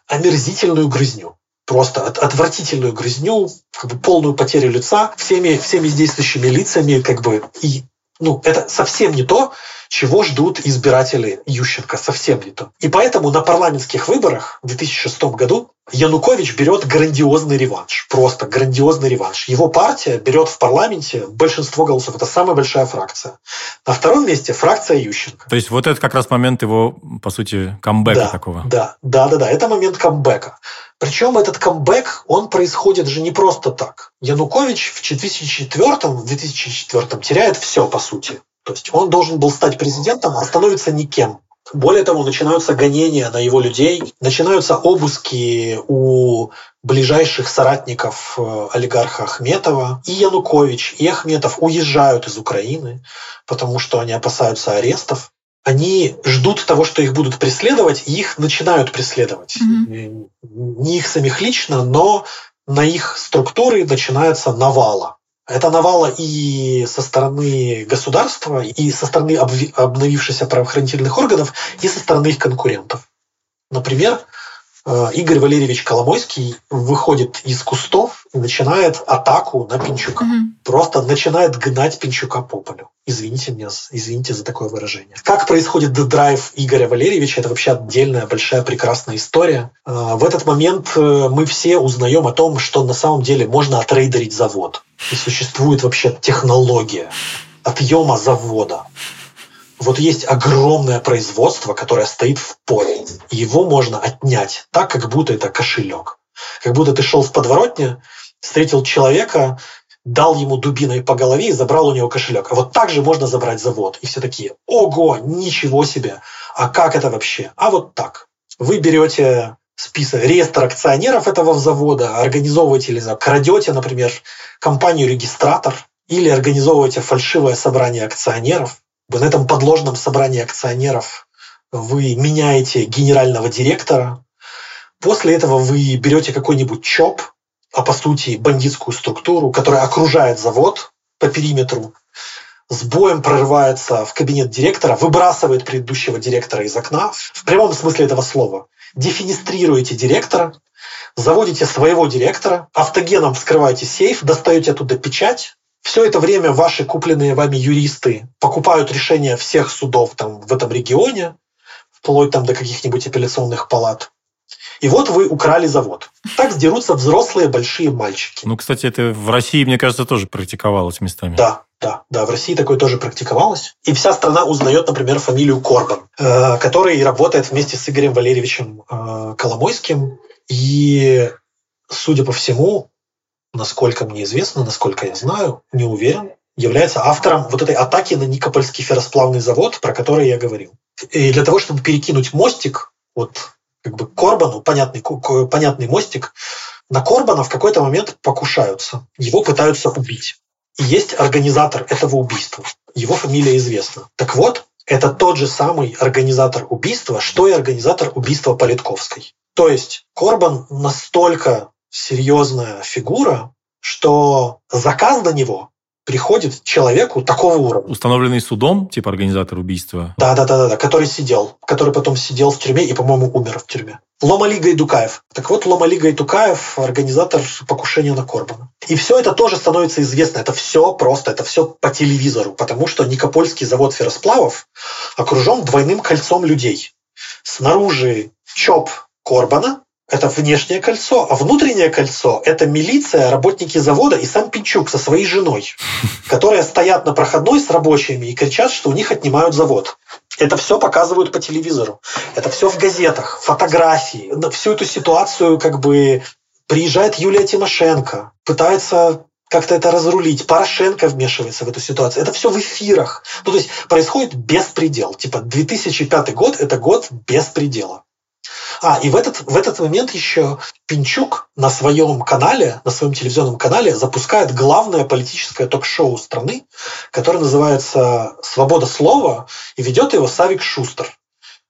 омерзительную грызню просто от, отвратительную грызню, как бы полную потерю лица всеми, всеми действующими лицами, как бы и ну, это совсем не то, чего ждут избиратели Ющенко, совсем не то. И поэтому на парламентских выборах в 2006 году Янукович берет грандиозный реванш, просто грандиозный реванш. Его партия берет в парламенте большинство голосов, это самая большая фракция. На втором месте фракция Ющенко. То есть вот это как раз момент его, по сути, камбэка да, такого. Да, да, да, да, это момент камбэка. Причем этот камбэк, он происходит же не просто так. Янукович в 2004, в 2004 теряет все, по сути. То есть он должен был стать президентом, а становится никем. Более того, начинаются гонения на его людей, начинаются обыски у ближайших соратников э, олигарха Ахметова. И Янукович, и Ахметов уезжают из Украины, потому что они опасаются арестов они ждут того, что их будут преследовать, и их начинают преследовать. Mm-hmm. Не их самих лично, но на их структуры начинается навала. Это навала и со стороны государства, и со стороны обновившихся правоохранительных органов, и со стороны их конкурентов. Например, Игорь Валерьевич Коломойский выходит из кустов и начинает атаку на Пинчука. Угу. Просто начинает гнать Пинчука по полю. Извините меня, извините за такое выражение. Как происходит драйв Игоря Валерьевича, это вообще отдельная большая прекрасная история. Э, в этот момент э, мы все узнаем о том, что на самом деле можно отрейдерить завод. И существует вообще технология отъема завода. Вот есть огромное производство, которое стоит в поле. Его можно отнять так, как будто это кошелек. Как будто ты шел в подворотне, встретил человека, дал ему дубиной по голове и забрал у него кошелек. А вот так же можно забрать завод. И все такие, ого, ничего себе, а как это вообще? А вот так. Вы берете список, реестр акционеров этого завода, организовываете или крадете, например, компанию-регистратор, или организовываете фальшивое собрание акционеров, на этом подложном собрании акционеров вы меняете генерального директора. После этого вы берете какой-нибудь ЧОП, а по сути бандитскую структуру, которая окружает завод по периметру, с боем прорывается в кабинет директора, выбрасывает предыдущего директора из окна, в прямом смысле этого слова. Дефинистрируете директора, заводите своего директора, автогеном вскрываете сейф, достаете оттуда печать, Все это время ваши купленные вами юристы покупают решения всех судов там, в этом регионе, вплоть там до каких-нибудь апелляционных палат. И вот вы украли завод. Так сдерутся взрослые большие мальчики. Ну, кстати, это в России, мне кажется, тоже практиковалось местами. Да, да, да, в России такое тоже практиковалось. И вся страна узнает, например, фамилию Корбан, э, который работает вместе с Игорем Валерьевичем э, Коломойским. И, судя по всему, насколько мне известно, насколько я знаю, не уверен, является автором вот этой атаки на Никопольский ферросплавный завод, про который я говорил. И для того, чтобы перекинуть мостик, вот как бы Корбану, понятный, понятный мостик, на Корбана в какой-то момент покушаются. Его пытаются убить. И есть организатор этого убийства. Его фамилия известна. Так вот, это тот же самый организатор убийства, что и организатор убийства Политковской. То есть Корбан настолько серьезная фигура, что заказ на него приходит человеку такого уровня. Установленный судом, типа организатор убийства? Да, да, да, да, да, который сидел, который потом сидел в тюрьме и, по-моему, умер в тюрьме. Ломали Гайдукаев. Так вот, Ломали Гайдукаев – организатор покушения на Корбана. И все это тоже становится известно. Это все просто, это все по телевизору, потому что Никопольский завод ферросплавов окружен двойным кольцом людей. Снаружи ЧОП Корбана, это внешнее кольцо, а внутреннее кольцо – это милиция, работники завода и сам Пинчук со своей женой, которые стоят на проходной с рабочими и кричат, что у них отнимают завод. Это все показывают по телевизору. Это все в газетах, фотографии. На всю эту ситуацию как бы приезжает Юлия Тимошенко, пытается как-то это разрулить. Порошенко вмешивается в эту ситуацию. Это все в эфирах. Ну, то есть происходит беспредел. Типа 2005 год – это год беспредела. А, и в этот, в этот момент еще Пинчук на своем канале, на своем телевизионном канале запускает главное политическое ток-шоу страны, которое называется «Свобода слова», и ведет его Савик Шустер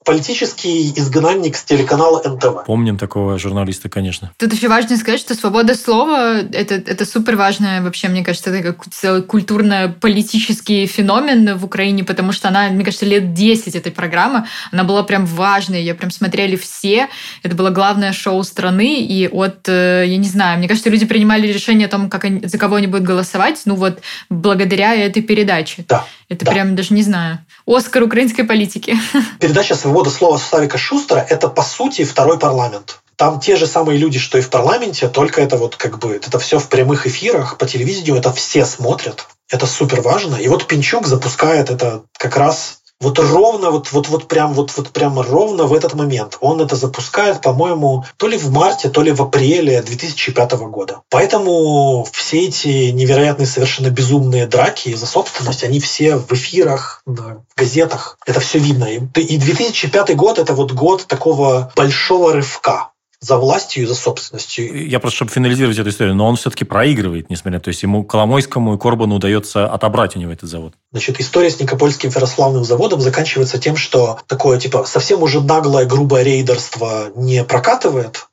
политический изгнанник с телеканала НТВ. Помним такого журналиста, конечно. Тут еще важно сказать, что свобода слова это, это супер важная вообще, мне кажется, это как целый культурно-политический феномен в Украине, потому что она, мне кажется, лет 10 этой программы, она была прям важной, ее прям смотрели все, это было главное шоу страны, и от, э, я не знаю, мне кажется, люди принимали решение о том, как они, за кого они будут голосовать, ну вот благодаря этой передаче. Да. Это да. прям даже не знаю. Оскар украинской политики. Передача «Свобода слова» Савика Шустера – это, по сути, второй парламент. Там те же самые люди, что и в парламенте, только это вот как бы это все в прямых эфирах по телевидению, это все смотрят. Это супер важно. И вот Пинчук запускает это как раз вот ровно, вот, вот, вот прям, вот, вот прямо ровно в этот момент. Он это запускает, по-моему, то ли в марте, то ли в апреле 2005 года. Поэтому все эти невероятные, совершенно безумные драки за собственность, они все в эфирах, в газетах. Это все видно. И 2005 год – это вот год такого большого рывка за властью и за собственностью. Я просто, чтобы финализировать эту историю, но он все-таки проигрывает, несмотря то есть ему Коломойскому и Корбану удается отобрать у него этот завод. Значит, история с Никопольским феррославным заводом заканчивается тем, что такое, типа, совсем уже наглое, грубое рейдерство не прокатывает.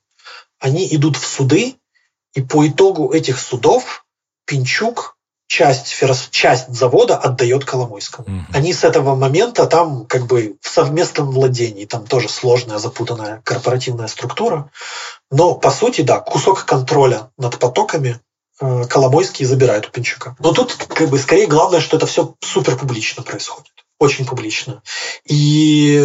Они идут в суды, и по итогу этих судов Пинчук часть, часть завода отдает Коломойскому. Угу. Они с этого момента там как бы в совместном владении, там тоже сложная, запутанная корпоративная структура. Но по сути, да, кусок контроля над потоками э, Коломойский забирает у Пинчука. Но тут как бы скорее главное, что это все супер публично происходит. Очень публично. И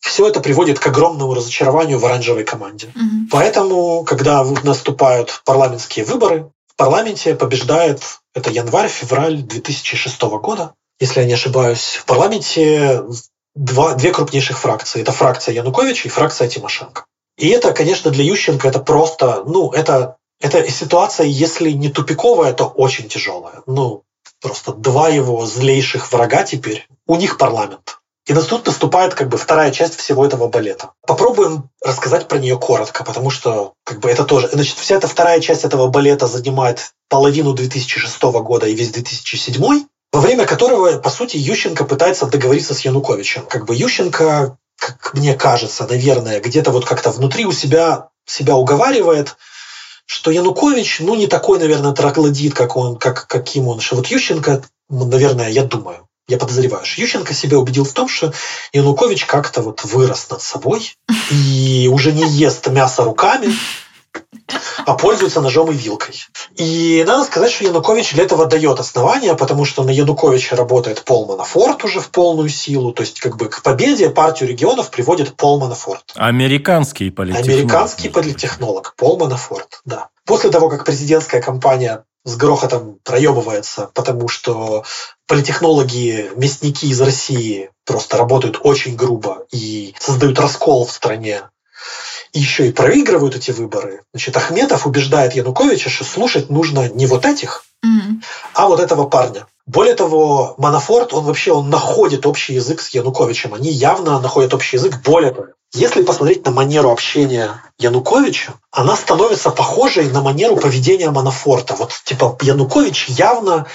все это приводит к огромному разочарованию в оранжевой команде. Угу. Поэтому, когда наступают парламентские выборы, в парламенте побеждает, это январь-февраль 2006 года, если я не ошибаюсь, в парламенте два, две крупнейших фракции. Это фракция Януковича и фракция Тимошенко. И это, конечно, для Ющенко это просто, ну, это, это ситуация, если не тупиковая, то очень тяжелая. Ну, просто два его злейших врага теперь. У них парламент. И тут наступает как бы вторая часть всего этого балета. Попробуем рассказать про нее коротко, потому что как бы это тоже... Значит, вся эта вторая часть этого балета занимает половину 2006 года и весь 2007, во время которого, по сути, Ющенко пытается договориться с Януковичем. Как бы Ющенко, как мне кажется, наверное, где-то вот как-то внутри у себя себя уговаривает, что Янукович, ну, не такой, наверное, троглодит, как он, как, каким он. Что вот Ющенко, ну, наверное, я думаю, я подозреваю, что Ющенко себя убедил в том, что Янукович как-то вот вырос над собой и уже не ест мясо руками, а пользуется ножом и вилкой. И надо сказать, что Янукович для этого дает основания, потому что на Януковича работает Пол Манафорт уже в полную силу. То есть, как бы к победе партию регионов приводит Пол Манафорт. Американский политтехнолог. Американский политтехнолог. Пол Манафорт, да. После того, как президентская кампания с грохотом проебывается, потому что политехнологи, мясники из России просто работают очень грубо и создают раскол в стране. И еще и проигрывают эти выборы. Значит, Ахметов убеждает Януковича, что слушать нужно не вот этих, mm-hmm. а вот этого парня. Более того, Манафорт, он вообще он находит общий язык с Януковичем. Они явно находят общий язык. Более того, если посмотреть на манеру общения Януковича, она становится похожей на манеру поведения Манафорта. Вот типа Янукович явно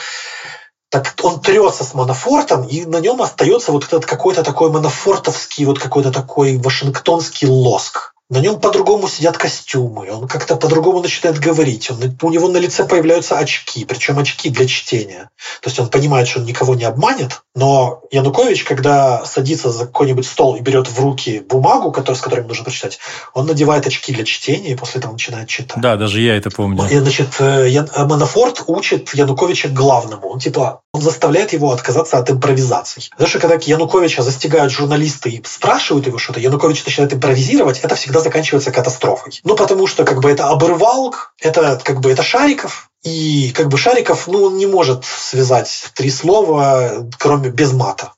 так он трется с Манафортом, и на нем остается вот этот какой-то такой манафортовский, вот какой-то такой вашингтонский лоск на нем по-другому сидят костюмы, он как-то по-другому начинает говорить, он, у него на лице появляются очки, причем очки для чтения. То есть он понимает, что он никого не обманет, но Янукович, когда садится за какой-нибудь стол и берет в руки бумагу, который, с которой нужно прочитать, он надевает очки для чтения и после этого начинает читать. Да, даже я это помню. И, значит, э, Ян, э, Манафорт учит Януковича главному. Он типа он заставляет его отказаться от импровизаций. Потому что когда Януковича застигают журналисты и спрашивают его что-то, Янукович начинает импровизировать, это всегда заканчивается катастрофой. Ну, потому что как бы это обрывалк, это как бы это Шариков, и как бы Шариков, ну, он не может связать три слова, кроме без мата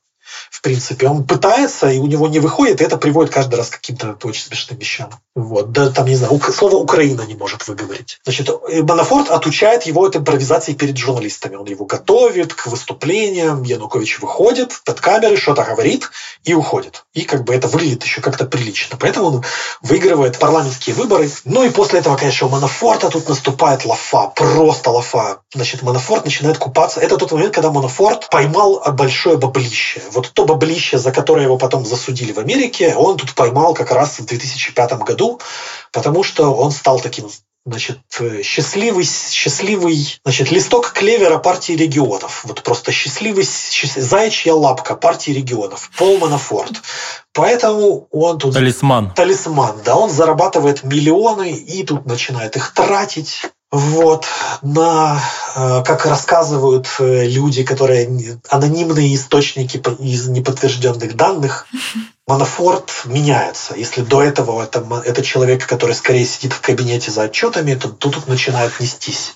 принципе. Он пытается, и у него не выходит, и это приводит каждый раз к каким-то очень смешным вещам. Вот. Да, там, не знаю, слово «Украина» не может выговорить. Значит, Манафорт отучает его от импровизации перед журналистами. Он его готовит к выступлениям. Янукович выходит под камеры, что-то говорит и уходит. И как бы это выглядит еще как-то прилично. Поэтому он выигрывает парламентские выборы. Ну и после этого, конечно, у Манафорта тут наступает лафа. Просто лафа. Значит, Манафорт начинает купаться. Это тот момент, когда Манафорт поймал большое баблище. Вот то баблище, за которое его потом засудили в Америке, он тут поймал как раз в 2005 году, потому что он стал таким значит, счастливый, счастливый, значит, листок клевера партии регионов. Вот просто счастливый, счастливый заячья лапка партии регионов. Пол Манафорт. Поэтому он тут... Талисман. Талисман, да. Он зарабатывает миллионы и тут начинает их тратить. Вот, на, э, как рассказывают э, люди, которые анонимные источники из неподтвержденных данных, Манафорт меняется. Если до этого это, это человек, который скорее сидит в кабинете за отчетами, то тут начинает нестись.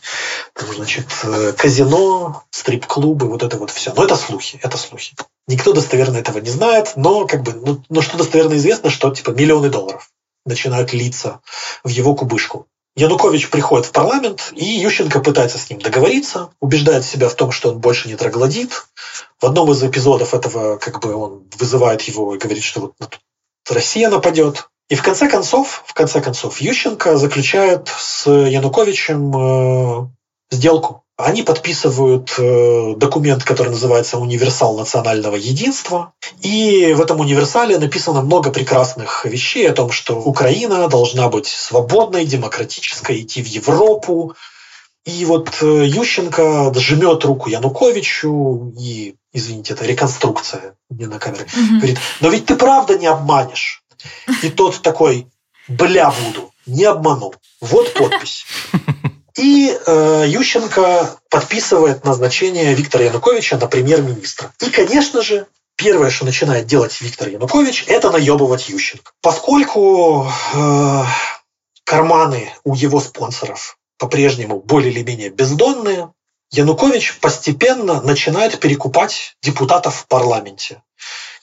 Там, значит, э, казино, стрип-клубы, вот это вот все. Но это слухи, это слухи. Никто достоверно этого не знает, но как бы, ну, но что достоверно известно, что типа миллионы долларов начинают литься в его кубышку. Янукович приходит в парламент, и Ющенко пытается с ним договориться, убеждает себя в том, что он больше не троглодит. В одном из эпизодов этого как бы он вызывает его и говорит, что вот Россия нападет. И в конце концов, в конце концов, Ющенко заключает с Януковичем э, сделку они подписывают э, документ, который называется «Универсал национального единства». И в этом универсале написано много прекрасных вещей о том, что Украина должна быть свободной, демократической, идти в Европу. И вот э, Ющенко жмет руку Януковичу и, извините, это реконструкция не на камере, mm-hmm. говорит, но ведь ты правда не обманешь. И тот такой, бля буду, не обманул. Вот подпись. И э, Ющенко подписывает назначение Виктора Януковича на премьер-министра. И, конечно же, первое, что начинает делать Виктор Янукович, это наебывать Ющенко. Поскольку э, карманы у его спонсоров по-прежнему более или менее бездонные, Янукович постепенно начинает перекупать депутатов в парламенте.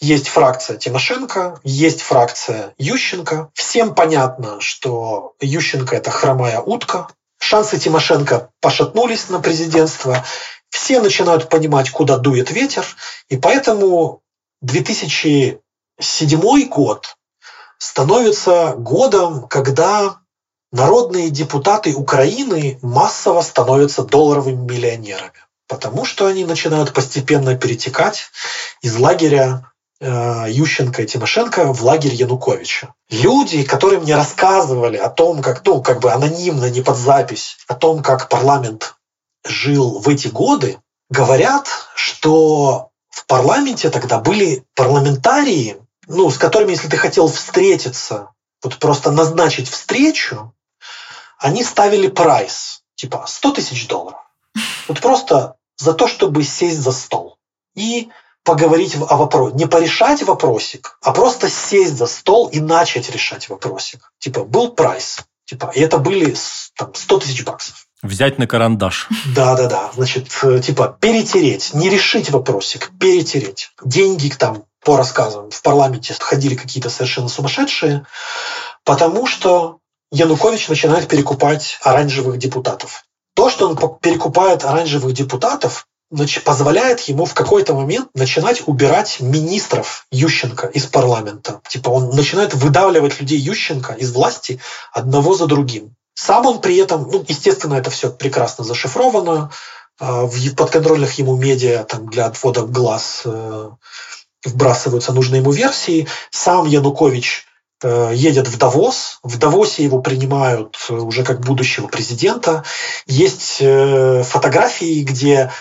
Есть фракция Тимошенко, есть фракция Ющенко. Всем понятно, что Ющенко – это хромая утка, Шансы Тимошенко пошатнулись на президентство. Все начинают понимать, куда дует ветер. И поэтому 2007 год становится годом, когда народные депутаты Украины массово становятся долларовыми миллионерами, потому что они начинают постепенно перетекать из лагеря Ющенко и Тимошенко в лагерь Януковича. Люди, которые мне рассказывали о том, как, ну, как бы анонимно, не под запись, о том, как парламент жил в эти годы, говорят, что в парламенте тогда были парламентарии, ну, с которыми, если ты хотел встретиться, вот просто назначить встречу, они ставили прайс, типа 100 тысяч долларов. Вот просто за то, чтобы сесть за стол и поговорить о вопросе. Не порешать вопросик, а просто сесть за стол и начать решать вопросик. Типа, был прайс. Типа, и это были там, 100 тысяч баксов. Взять на карандаш. Да, да, да. Значит, э, типа, перетереть, не решить вопросик, перетереть. Деньги там, по рассказам, в парламенте ходили какие-то совершенно сумасшедшие, потому что Янукович начинает перекупать оранжевых депутатов. То, что он перекупает оранжевых депутатов, позволяет ему в какой-то момент начинать убирать министров Ющенко из парламента. Типа он начинает выдавливать людей Ющенко из власти одного за другим. Сам он при этом, ну, естественно, это все прекрасно зашифровано, а, в подконтрольных ему медиа там, для отвода глаз э, вбрасываются нужные ему версии. Сам Янукович Э, едет в Давос. В Давосе его принимают э, уже как будущего президента. Есть э, фотографии, где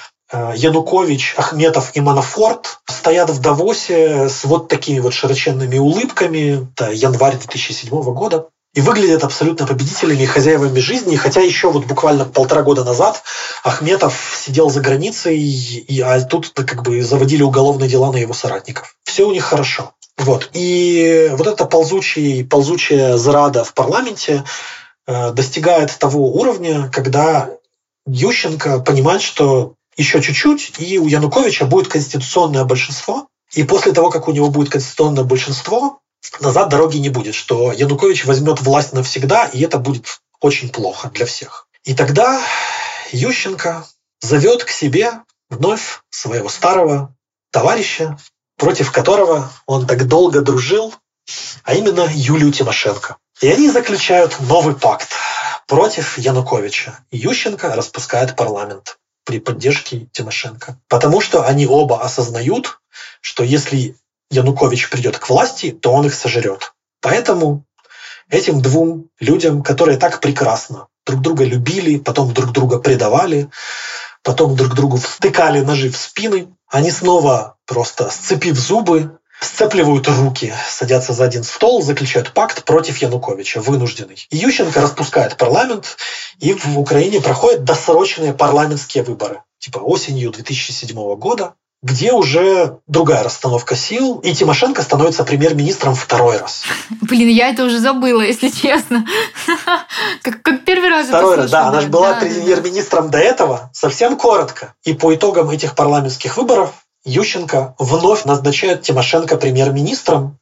Янукович, Ахметов и Манафорт стоят в Давосе с вот такими вот широченными улыбками. Это январь 2007 года. И выглядят абсолютно победителями и хозяевами жизни. Хотя еще вот буквально полтора года назад Ахметов сидел за границей, и, а тут как бы заводили уголовные дела на его соратников. Все у них хорошо. Вот. И вот эта ползучий, ползучая зрада в парламенте э, достигает того уровня, когда Ющенко понимает, что еще чуть-чуть, и у Януковича будет конституционное большинство, и после того, как у него будет конституционное большинство, назад дороги не будет, что Янукович возьмет власть навсегда, и это будет очень плохо для всех. И тогда Ющенко зовет к себе вновь своего старого товарища, против которого он так долго дружил, а именно Юлию Тимошенко. И они заключают новый пакт против Януковича. Ющенко распускает парламент при поддержке Тимошенко. Потому что они оба осознают, что если Янукович придет к власти, то он их сожрет. Поэтому этим двум людям, которые так прекрасно друг друга любили, потом друг друга предавали, потом друг другу втыкали ножи в спины, они снова просто сцепив зубы, сцепливают руки, садятся за один стол, заключают пакт против Януковича, вынужденный. И Ющенко распускает парламент, и в Украине проходят досрочные парламентские выборы. Типа осенью 2007 года где уже другая расстановка сил, и Тимошенко становится премьер-министром второй раз. Блин, я это уже забыла, если честно. Как, как первый раз Второй раз, да. Она же была да, премьер-министром да. до этого, совсем коротко. И по итогам этих парламентских выборов Ющенко вновь назначает Тимошенко премьер-министром,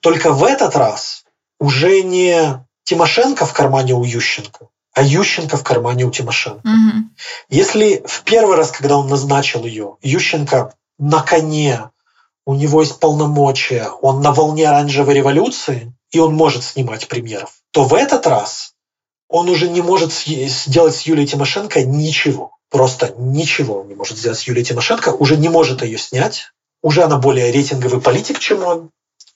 только в этот раз уже не Тимошенко в кармане у Ющенко, а Ющенко в кармане у Тимошенко. Угу. Если в первый раз, когда он назначил ее, Ющенко на коне, у него есть полномочия, он на волне оранжевой революции, и он может снимать премьеров, то в этот раз он уже не может сделать с Юлией Тимошенко ничего. Просто ничего не может сделать с Юлией Тимошенко, уже не может ее снять, уже она более рейтинговый политик, чем он,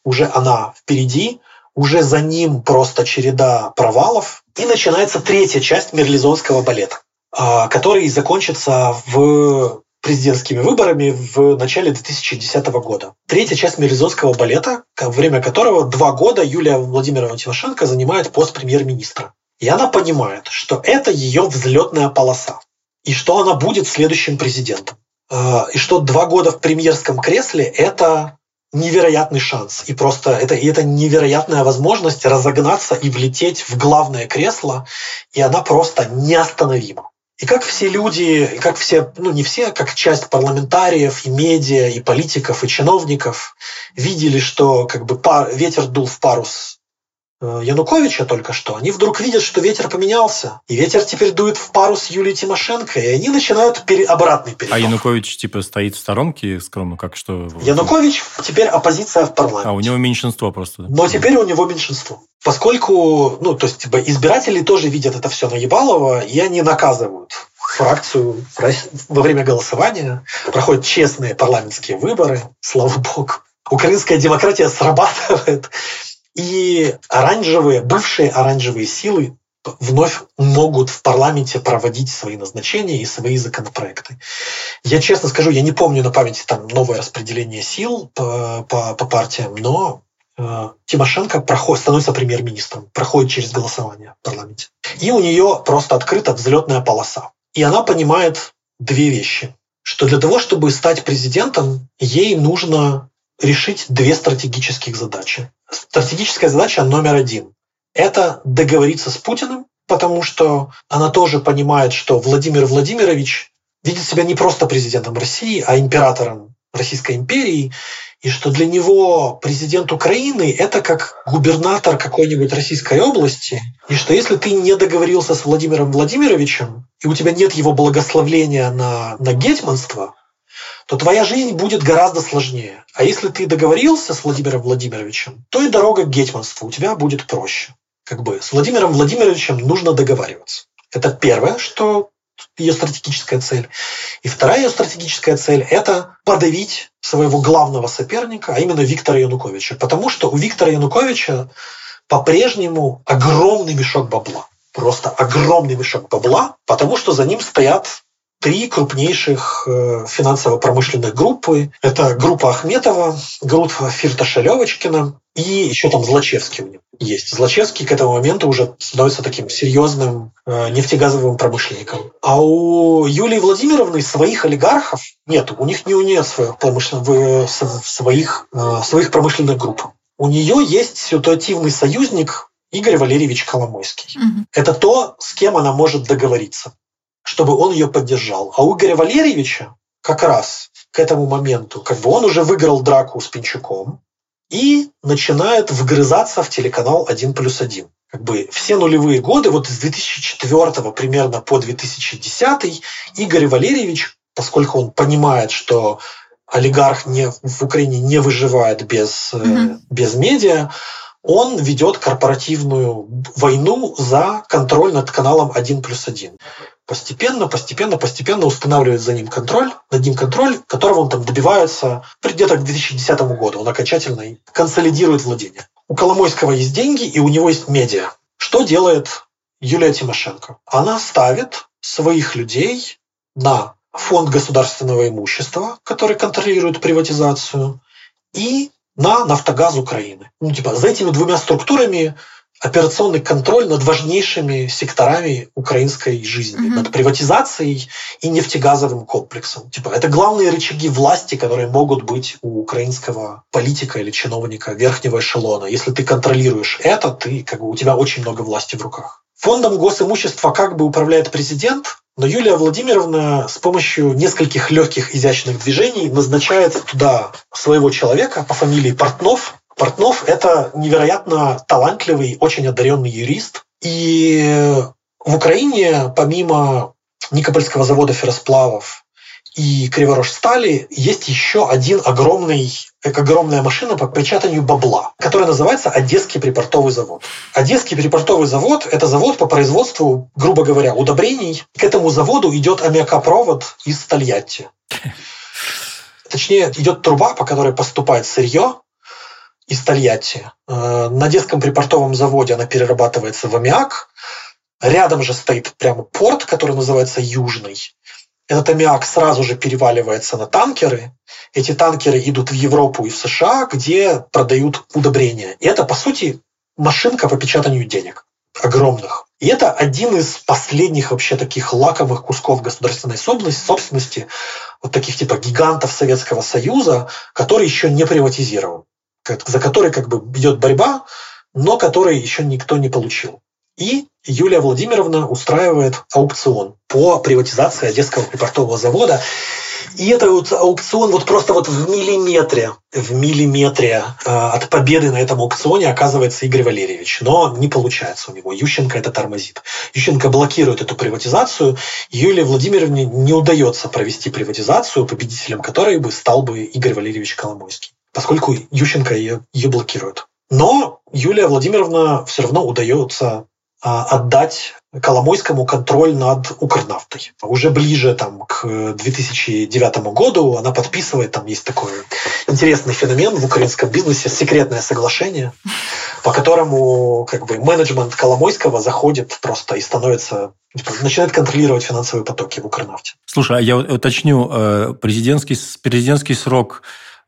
уже она впереди, уже за ним просто череда провалов. И начинается третья часть мерлизонского балета, а, который закончится в президентскими выборами в начале 2010 года. Третья часть Мелизонского балета, во время которого два года Юлия Владимировна Тимошенко занимает пост премьер-министра. И она понимает, что это ее взлетная полоса, и что она будет следующим президентом. А, и что два года в премьерском кресле – это невероятный шанс. И просто это, и это невероятная возможность разогнаться и влететь в главное кресло, и она просто неостановима. И как все люди, и как все, ну не все, как часть парламентариев и медиа, и политиков, и чиновников видели, что как бы пар, ветер дул в парус Э, Януковича только что, они вдруг видят, что ветер поменялся, и ветер теперь дует в пару с Юлией Тимошенко, и они начинают пере... обратный переток. А Янукович типа стоит в сторонке скромно, как что? Янукович теперь оппозиция в парламенте. А у него меньшинство просто. Да? Но теперь у него меньшинство. Поскольку, ну, то есть, типа, избиратели тоже видят это все наебалово, и они наказывают фракцию во время голосования. Проходят честные парламентские выборы, слава богу. Украинская демократия срабатывает. И оранжевые, бывшие оранжевые силы вновь могут в парламенте проводить свои назначения и свои законопроекты. Я честно скажу, я не помню на памяти там новое распределение сил по, по, по партиям, но э, Тимошенко проходит, становится премьер-министром, проходит через голосование в парламенте. И у нее просто открыта взлетная полоса. И она понимает две вещи. Что для того, чтобы стать президентом, ей нужно решить две стратегических задачи. Стратегическая задача номер один – это договориться с Путиным, потому что она тоже понимает, что Владимир Владимирович видит себя не просто президентом России, а императором Российской империи, и что для него президент Украины – это как губернатор какой-нибудь российской области, и что если ты не договорился с Владимиром Владимировичем, и у тебя нет его благословления на, на гетьманство, то твоя жизнь будет гораздо сложнее. А если ты договорился с Владимиром Владимировичем, то и дорога к гетьманству у тебя будет проще. Как бы с Владимиром Владимировичем нужно договариваться. Это первое, что ее стратегическая цель. И вторая ее стратегическая цель – это подавить своего главного соперника, а именно Виктора Януковича. Потому что у Виктора Януковича по-прежнему огромный мешок бабла. Просто огромный мешок бабла, потому что за ним стоят три крупнейших э, финансово-промышленных группы. Это группа Ахметова, группа Фирташа-Левочкина и еще там Злачевский у него есть. Злачевский к этому моменту уже становится таким серьезным э, нефтегазовым промышленником. А у Юлии Владимировны своих олигархов нет. У них не у нее своих, промышленных, своих, э, своих промышленных групп. У нее есть ситуативный союзник Игорь Валерьевич Коломойский. Угу. Это то, с кем она может договориться чтобы он ее поддержал. А у Игоря Валерьевича как раз к этому моменту, как бы он уже выиграл драку с Пинчуком и начинает вгрызаться в телеканал «1 плюс 1». Как бы все нулевые годы, вот с 2004 примерно по 2010 Игорь Валерьевич, поскольку он понимает, что олигарх не, в Украине не выживает без, угу. без медиа, он ведет корпоративную войну за контроль над каналом 1 плюс 1 постепенно, постепенно, постепенно устанавливает за ним контроль, над ним контроль, которого он там добивается где-то к 2010 году. Он окончательно консолидирует владение. У Коломойского есть деньги, и у него есть медиа. Что делает Юлия Тимошенко? Она ставит своих людей на фонд государственного имущества, который контролирует приватизацию, и на Нафтогаз Украины. Ну, типа, за этими двумя структурами операционный контроль над важнейшими секторами украинской жизни, mm-hmm. над приватизацией и нефтегазовым комплексом. Типа, это главные рычаги власти, которые могут быть у украинского политика или чиновника верхнего эшелона. Если ты контролируешь это, ты, как бы, у тебя очень много власти в руках. Фондом госимущества как бы управляет президент, но Юлия Владимировна с помощью нескольких легких изящных движений назначает туда своего человека по фамилии Портнов, Портнов – это невероятно талантливый, очень одаренный юрист. И в Украине, помимо Никопольского завода ферросплавов и Криворожстали, есть еще один огромный огромная машина по печатанию бабла, которая называется Одесский припортовый завод. Одесский припортовый завод – это завод по производству, грубо говоря, удобрений. К этому заводу идет аммиакопровод из Тольятти. Точнее, идет труба, по которой поступает сырье, из Тольятти. Э, на детском припортовом заводе она перерабатывается в аммиак. Рядом же стоит прямо порт, который называется Южный. Этот аммиак сразу же переваливается на танкеры. Эти танкеры идут в Европу и в США, где продают удобрения. И это, по сути, машинка по печатанию денег огромных. И это один из последних вообще таких лакомых кусков государственной собственности, вот таких типа гигантов Советского Союза, который еще не приватизирован за который как бы идет борьба, но который еще никто не получил. И Юлия Владимировна устраивает аукцион по приватизации Одесского припортового завода. И это вот аукцион вот просто вот в миллиметре, в миллиметре э, от победы на этом аукционе оказывается Игорь Валерьевич. Но не получается у него. Ющенко это тормозит. Ющенко блокирует эту приватизацию. Юлии Владимировне не удается провести приватизацию, победителем которой бы стал бы Игорь Валерьевич Коломойский поскольку Ющенко ее, ее блокирует. Но Юлия Владимировна все равно удается а, отдать Коломойскому контроль над Укрнафтой. Уже ближе там, к 2009 году она подписывает, там есть такой интересный феномен в украинском бизнесе, секретное соглашение, по которому как бы, менеджмент Коломойского заходит просто и становится типа, начинает контролировать финансовые потоки в Укрнафте. Слушай, а я уточню, э, президентский, президентский срок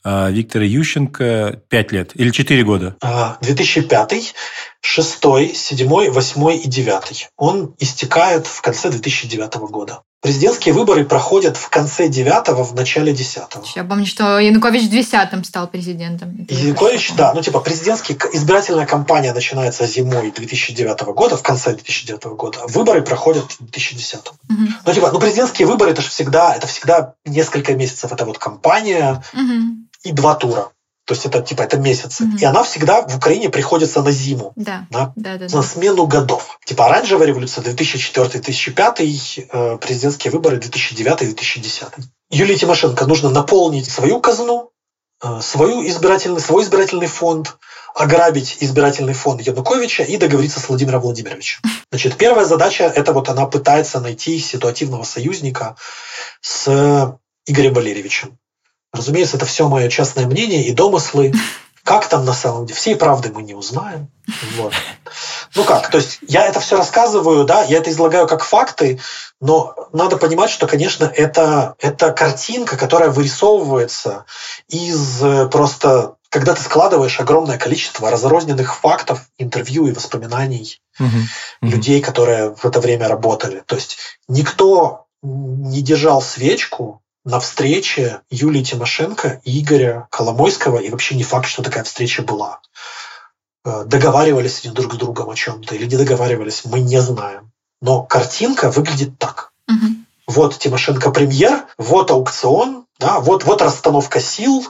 Виктора Ющенко 5 лет или 4 года? 2005, 6, 7, 8 и 9. Он истекает в конце 2009 года. Президентские выборы проходят в конце девятого, в начале десятого. Я помню, что Янукович в десятом стал президентом. Янукович, да, ну типа президентская избирательная кампания начинается зимой 2009 года, в конце 2009 года. Выборы проходят в 2010. Угу. Ну типа, ну президентские выборы это же всегда, это всегда несколько месяцев, это вот кампания угу. и два тура. То есть это типа это месяцы. Mm-hmm. И она всегда в Украине приходится на зиму. Да. На, да, да, на да. смену годов. Типа оранжевая революция 2004-2005, э, президентские выборы 2009-2010. Юлии Тимошенко нужно наполнить свою казну, э, свою избирательный, свой избирательный фонд, ограбить избирательный фонд Януковича и договориться с Владимиром Владимировичем. Значит, первая задача – это вот она пытается найти ситуативного союзника с Игорем Валерьевичем. Разумеется, это все мое частное мнение и домыслы. Как там на самом деле? Всей правды мы не узнаем. Вот. Ну как, то есть я это все рассказываю, да, я это излагаю как факты, но надо понимать, что, конечно, это, это картинка, которая вырисовывается из э, просто когда ты складываешь огромное количество разрозненных фактов, интервью и воспоминаний угу, людей, которые в это время работали. То есть никто не держал свечку на встрече Юлии Тимошенко и Игоря Коломойского, и вообще не факт, что такая встреча была. Э, договаривались они друг с другом о чем-то или не договаривались, мы не знаем. Но картинка выглядит так. Угу. Вот Тимошенко премьер, вот аукцион, да, вот, вот расстановка сил,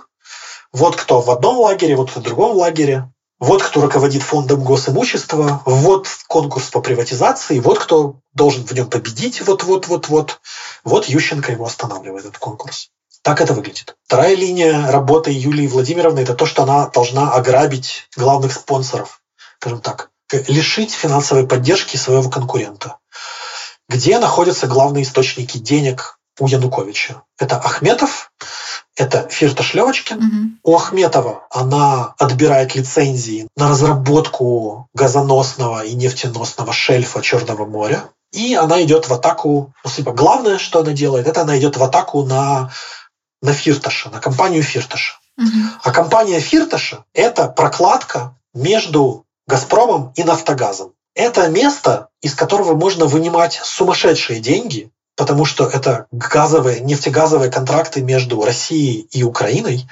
вот кто в одном лагере, вот кто в другом лагере. Вот кто руководит фондом госимущества, вот конкурс по приватизации, вот кто должен в нем победить, вот-вот-вот-вот. Вот Ющенко его останавливает, этот конкурс. Так это выглядит. Вторая линия работы Юлии Владимировны – это то, что она должна ограбить главных спонсоров, скажем так, лишить финансовой поддержки своего конкурента. Где находятся главные источники денег у Януковича? Это Ахметов, это Фирташ Левочкин. Угу. У Ахметова она отбирает лицензии на разработку газоносного и нефтеносного шельфа Черного моря. И она идет в атаку, ну, типа, главное, что она делает, это она идет в атаку на, на Фирташа, на компанию Фирташа. Угу. А компания Фирташа – это прокладка между Газпромом и Нафтогазом. Это место, из которого можно вынимать сумасшедшие деньги потому что это газовые, нефтегазовые контракты между Россией и Украиной.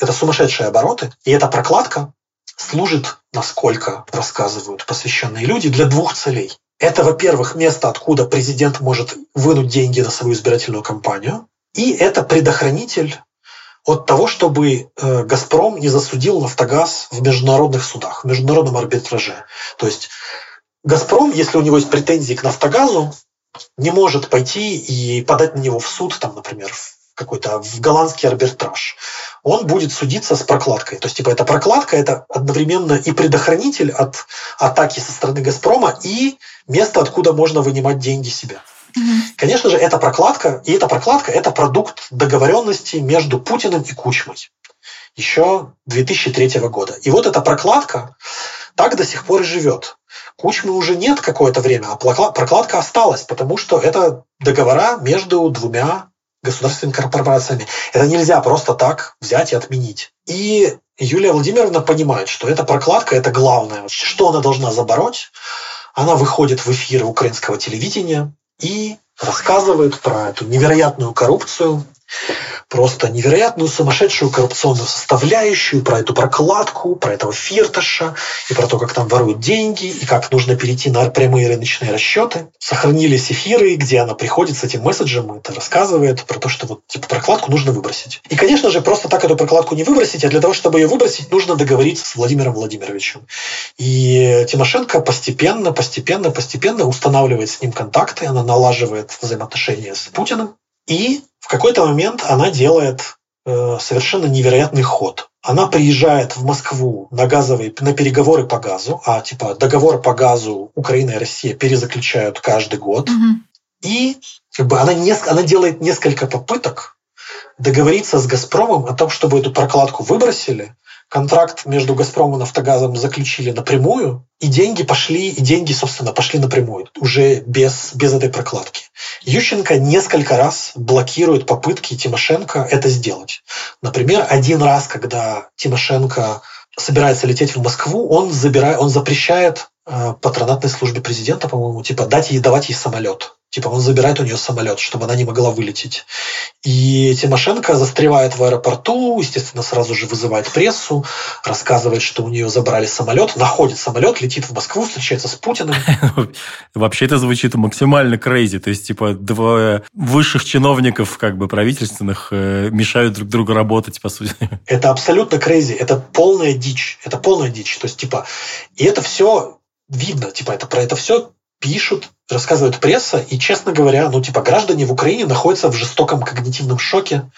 Это сумасшедшие обороты. И эта прокладка служит, насколько рассказывают посвященные люди, для двух целей. Это, во-первых, место, откуда президент может вынуть деньги на свою избирательную кампанию. И это предохранитель от того, чтобы э, «Газпром» не засудил «Нафтогаз» в международных судах, в международном арбитраже. То есть «Газпром», если у него есть претензии к «Нафтогазу», не может пойти и подать на него в суд, там, например, в какой-то в голландский арбитраж. Он будет судиться с прокладкой. То есть, типа, эта прокладка – это одновременно и предохранитель от атаки со стороны «Газпрома», и место, откуда можно вынимать деньги себе. Конечно же, эта прокладка, и эта прокладка – это продукт договоренности между Путиным и Кучмой еще 2003 года. И вот эта прокладка так до сих пор и живет. Кучмы уже нет какое-то время, а прокладка осталась, потому что это договора между двумя государственными корпорациями. Это нельзя просто так взять и отменить. И Юлия Владимировна понимает, что эта прокладка – это главное. Что она должна забороть? Она выходит в эфиры украинского телевидения и рассказывает про эту невероятную коррупцию, просто невероятную сумасшедшую коррупционную составляющую, про эту прокладку, про этого фирташа, и про то, как там воруют деньги, и как нужно перейти на прямые рыночные расчеты. Сохранились эфиры, где она приходит с этим месседжем, это рассказывает про то, что вот типа прокладку нужно выбросить. И, конечно же, просто так эту прокладку не выбросить, а для того, чтобы ее выбросить, нужно договориться с Владимиром Владимировичем. И Тимошенко постепенно, постепенно, постепенно устанавливает с ним контакты, она налаживает взаимоотношения с Путиным, и в какой-то момент она делает э, совершенно невероятный ход. Она приезжает в Москву на газовые, на переговоры по газу, а типа договор по газу Украина и Россия перезаключают каждый год. Угу. И как бы она, не, она делает несколько попыток договориться с Газпромом о том, чтобы эту прокладку выбросили, контракт между «Газпромом» и «Нафтогазом» заключили напрямую, и деньги пошли, и деньги, собственно, пошли напрямую, уже без, без этой прокладки. Ющенко несколько раз блокирует попытки Тимошенко это сделать. Например, один раз, когда Тимошенко собирается лететь в Москву, он, забирает, он запрещает э, патронатной службе президента, по-моему, типа дать ей, давать ей самолет. Типа он забирает у нее самолет, чтобы она не могла вылететь. И Тимошенко застревает в аэропорту, естественно, сразу же вызывает прессу, рассказывает, что у нее забрали самолет, находит самолет, летит в Москву, встречается с Путиным. Вообще это звучит максимально crazy. То есть, типа, двое высших чиновников, как бы, правительственных, э, мешают друг другу работать, по сути. Это абсолютно crazy. Это полная дичь. Это полная дичь. То есть, типа, и это все видно, типа, это про это все пишут, рассказывает пресса, и, честно говоря, ну, типа, граждане в Украине находятся в жестоком когнитивном шоке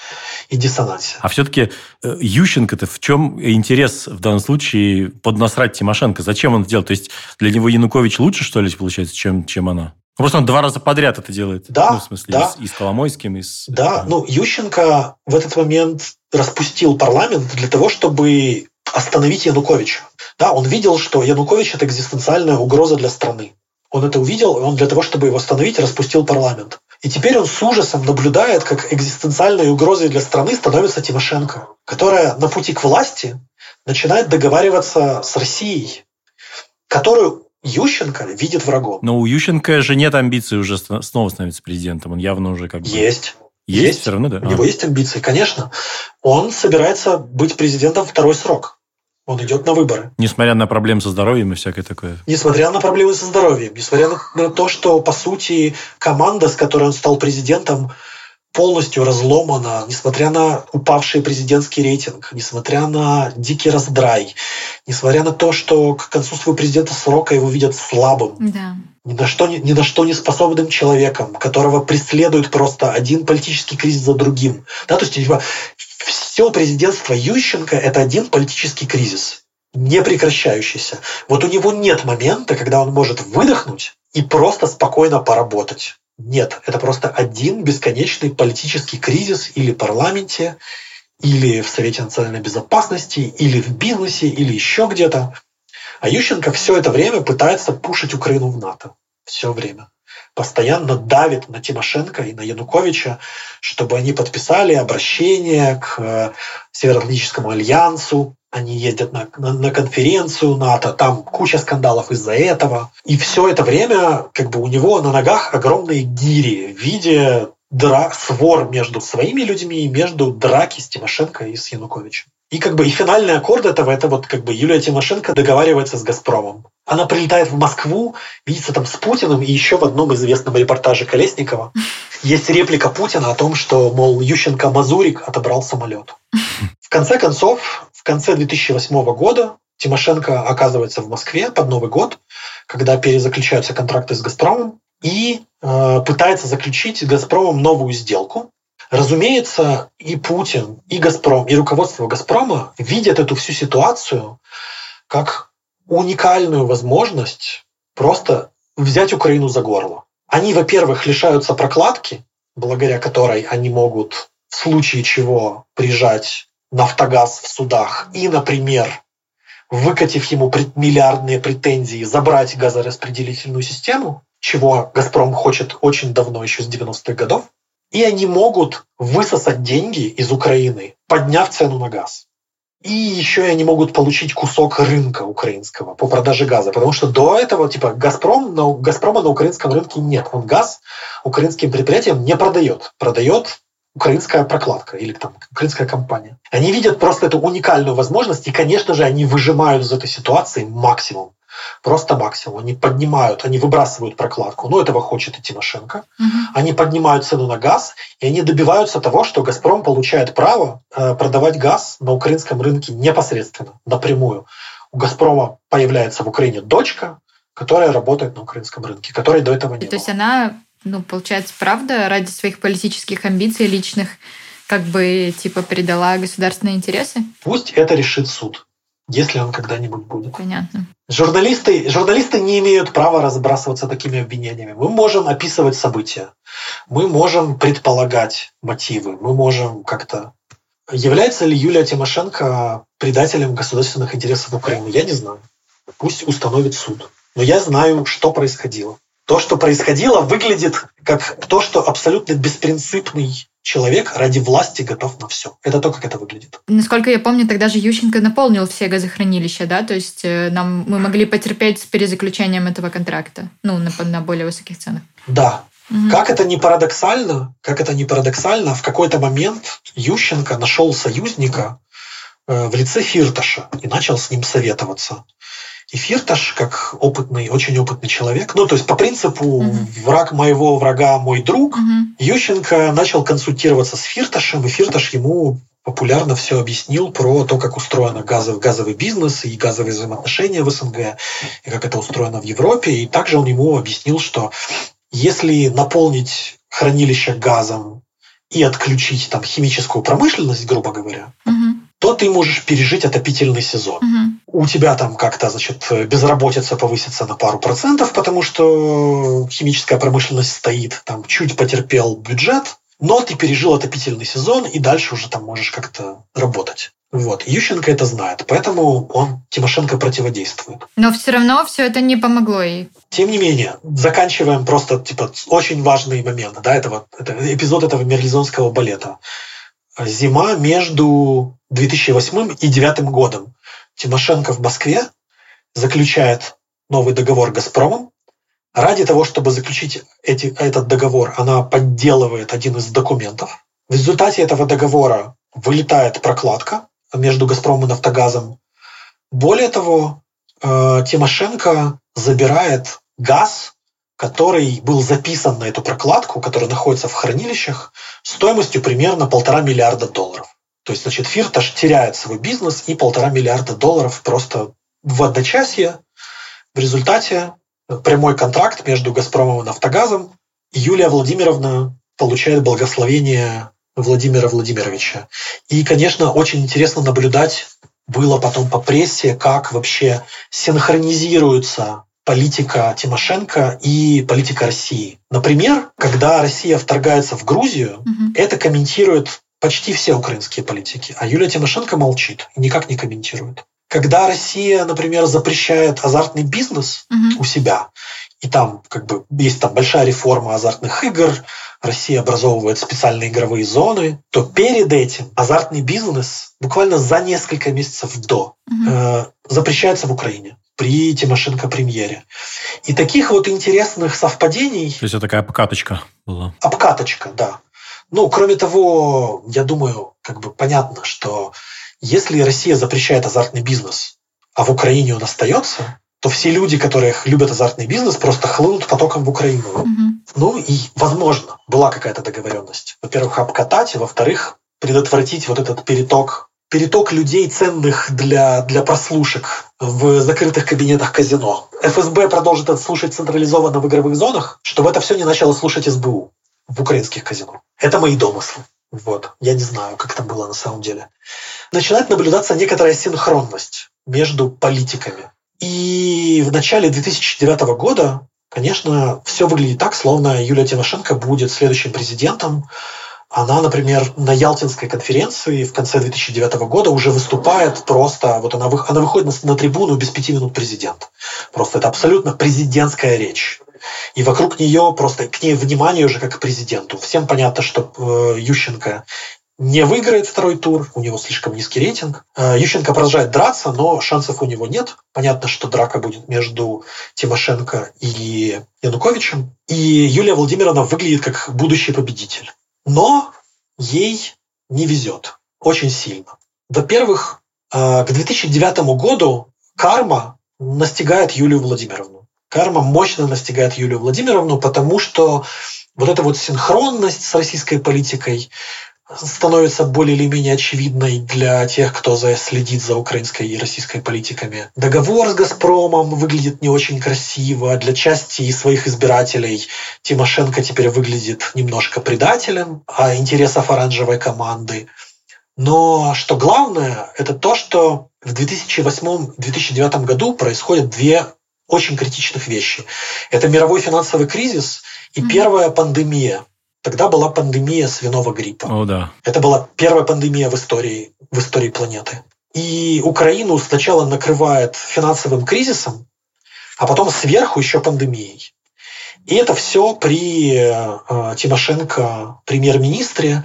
и диссонансе. А все-таки э, Ющенко-то в чем интерес в данном случае поднасрать Тимошенко? Зачем он это делает? То есть для него Янукович лучше, что ли, получается, чем, чем она? Просто он два раза подряд это делает. Да, ну, в смысле, да. И, с, и с Коломойским, и с... Да, ну, Ющенко в этот момент распустил парламент для того, чтобы остановить Януковича. Да, он видел, что Янукович – это экзистенциальная угроза для страны. Он это увидел, и он для того, чтобы его остановить, распустил парламент. И теперь он с ужасом наблюдает, как экзистенциальной угрозой для страны становится Тимошенко, которая на пути к власти начинает договариваться с Россией, которую Ющенко видит врагом. Но у Ющенко же нет амбиций уже снова становиться президентом. Он явно уже как бы... Есть. Есть, есть все равно, да? У него а. есть амбиции, конечно. Он собирается быть президентом второй срок. Он идет на выборы. Несмотря на проблемы со здоровьем и всякое такое. Несмотря на проблемы со здоровьем, несмотря на то, что, по сути, команда, с которой он стал президентом, полностью разломана, несмотря на упавший президентский рейтинг, несмотря на дикий раздрай, несмотря на то, что к концу своего президента срока его видят слабым. Да. Ни на, что, ни на что не способным человеком, которого преследует просто один политический кризис за другим. Да, то есть типа, все президентство Ющенко – это один политический кризис, не прекращающийся. Вот у него нет момента, когда он может выдохнуть и просто спокойно поработать. Нет, это просто один бесконечный политический кризис или в парламенте, или в Совете национальной безопасности, или в бизнесе, или еще где-то. А Ющенко все это время пытается пушить Украину в НАТО. Все время постоянно давит на Тимошенко и на Януковича, чтобы они подписали обращение к э, Североатлантическому альянсу. Они ездят на, на, на конференцию НАТО, там куча скандалов из-за этого. И все это время как бы у него на ногах огромные гири в виде дра свор между своими людьми и между драки с Тимошенко и с Януковичем. И как бы и финальный аккорд этого это вот как бы Юлия Тимошенко договаривается с Газпромом. Она прилетает в Москву, видится там с Путиным, и еще в одном известном репортаже Колесникова есть реплика Путина о том, что, мол, Ющенко Мазурик отобрал самолет. В конце концов, в конце 2008 года Тимошенко оказывается в Москве под Новый год, когда перезаключаются контракты с Газпромом, и э, пытается заключить с Газпромом новую сделку, Разумеется, и Путин, и Газпром, и руководство Газпрома видят эту всю ситуацию как уникальную возможность просто взять Украину за горло. Они, во-первых, лишаются прокладки, благодаря которой они могут в случае чего прижать Нафтогаз в судах и, например, выкатив ему миллиардные претензии, забрать газораспределительную систему, чего «Газпром» хочет очень давно, еще с 90-х годов, и они могут высосать деньги из Украины, подняв цену на газ. И еще они могут получить кусок рынка украинского по продаже газа. Потому что до этого, типа, Газпром, на, Газпрома на украинском рынке нет. Он газ украинским предприятиям не продает. Продает украинская прокладка или там украинская компания. Они видят просто эту уникальную возможность, и, конечно же, они выжимают из этой ситуации максимум. Просто максимум. Они поднимают, они выбрасывают прокладку. Ну, этого хочет и Тимошенко. Угу. Они поднимают цену на газ, и они добиваются того, что «Газпром» получает право э, продавать газ на украинском рынке непосредственно, напрямую. У «Газпрома» появляется в Украине дочка, которая работает на украинском рынке, которой до этого не То было. То есть она, ну, получается, правда, ради своих политических амбиций личных как бы типа передала государственные интересы? Пусть это решит суд если он когда-нибудь будет. Понятно. Журналисты, журналисты не имеют права разбрасываться такими обвинениями. Мы можем описывать события, мы можем предполагать мотивы, мы можем как-то Является ли Юлия Тимошенко предателем государственных интересов Украины? Я не знаю. Пусть установит суд. Но я знаю, что происходило. То, что происходило, выглядит как то, что абсолютно беспринципный человек ради власти готов на все. Это то, как это выглядит. Насколько я помню, тогда же Ющенко наполнил все газохранилища, да? То есть э, нам, мы могли потерпеть с перезаключением этого контракта, ну, на, на более высоких ценах. Да, Угу. Как это не парадоксально, как это не парадоксально, в какой-то момент Ющенко нашел союзника э, в лице Фирташа и начал с ним советоваться. И Фирташ, как опытный, очень опытный человек, ну, то есть по принципу угу. враг моего врага мой друг, угу. Ющенко начал консультироваться с Фирташем, и Фирташ ему популярно все объяснил про то, как устроен газовый, газовый бизнес и газовые взаимоотношения в СНГ, и как это устроено в Европе. И также он ему объяснил, что если наполнить хранилище газом и отключить там химическую промышленность, грубо говоря, угу. то ты можешь пережить отопительный сезон. Угу. У тебя там как-то, значит, безработица повысится на пару процентов, потому что химическая промышленность стоит, там чуть потерпел бюджет, но ты пережил отопительный сезон, и дальше уже там можешь как-то работать. Вот. Ющенко это знает, поэтому он Тимошенко противодействует. Но все равно все это не помогло ей. Тем не менее, заканчиваем просто типа очень важный момент, да, этого, это эпизод этого мерлизонского балета. Зима между 2008 и 2009 годом. Тимошенко в Москве заключает новый договор «Газпромом». Ради того, чтобы заключить эти, этот договор, она подделывает один из документов. В результате этого договора вылетает прокладка, между «Газпромом» и «Нафтогазом». Более того, э, Тимошенко забирает газ, который был записан на эту прокладку, который находится в хранилищах, стоимостью примерно полтора миллиарда долларов. То есть, значит, Фирташ теряет свой бизнес и полтора миллиарда долларов просто в одночасье. В результате прямой контракт между «Газпромом» и «Нафтогазом». Юлия Владимировна получает благословение Владимира Владимировича. И, конечно, очень интересно наблюдать было потом по прессе, как вообще синхронизируется политика Тимошенко и политика России. Например, когда Россия вторгается в Грузию, угу. это комментируют почти все украинские политики, а Юлия Тимошенко молчит и никак не комментирует. Когда Россия, например, запрещает азартный бизнес угу. у себя, и там как бы есть там большая реформа азартных игр, Россия образовывает специальные игровые зоны, то перед этим азартный бизнес буквально за несколько месяцев до угу. э, запрещается в Украине при Тимошенко премьере. И таких вот интересных совпадений... То есть это такая обкаточка была? Обкаточка, да. Ну, кроме того, я думаю, как бы понятно, что если Россия запрещает азартный бизнес, а в Украине он остается, то все люди, которые любят азартный бизнес, просто хлынут потоком в Украину. Угу. Ну и, возможно, была какая-то договоренность. Во-первых, обкатать, во-вторых, предотвратить вот этот переток переток людей ценных для, для прослушек в закрытых кабинетах казино. ФСБ продолжит это слушать централизованно в игровых зонах, чтобы это все не начало слушать СБУ в украинских казино. Это мои домыслы. Вот. Я не знаю, как это было на самом деле. Начинает наблюдаться некоторая синхронность между политиками. И в начале 2009 года, конечно, все выглядит так, словно Юлия Тимошенко будет следующим президентом. Она, например, на Ялтинской конференции в конце 2009 года уже выступает просто, вот она, она выходит на, на трибуну без пяти минут президент. Просто это абсолютно президентская речь. И вокруг нее просто к ней внимание уже как к президенту. Всем понятно, что э, Ющенко не выиграет второй тур, у него слишком низкий рейтинг. Э, Ющенко продолжает драться, но шансов у него нет. Понятно, что драка будет между Тимошенко и Януковичем. И Юлия Владимировна выглядит как будущий победитель. Но ей не везет очень сильно. Во-первых, э, к 2009 году карма настигает Юлию Владимировну. Карма мощно настигает Юлию Владимировну, потому что вот эта вот синхронность с российской политикой, становится более или менее очевидной для тех, кто за, следит за украинской и российской политиками. Договор с «Газпромом» выглядит не очень красиво. Для части своих избирателей Тимошенко теперь выглядит немножко предателем а интересов оранжевой команды. Но что главное, это то, что в 2008-2009 году происходят две очень критичных вещи. Это мировой финансовый кризис и mm-hmm. первая пандемия Тогда была пандемия свиного гриппа. О, да. Это была первая пандемия в истории, в истории планеты. И Украину сначала накрывает финансовым кризисом, а потом сверху еще пандемией. И это все при э, Тимошенко премьер-министре.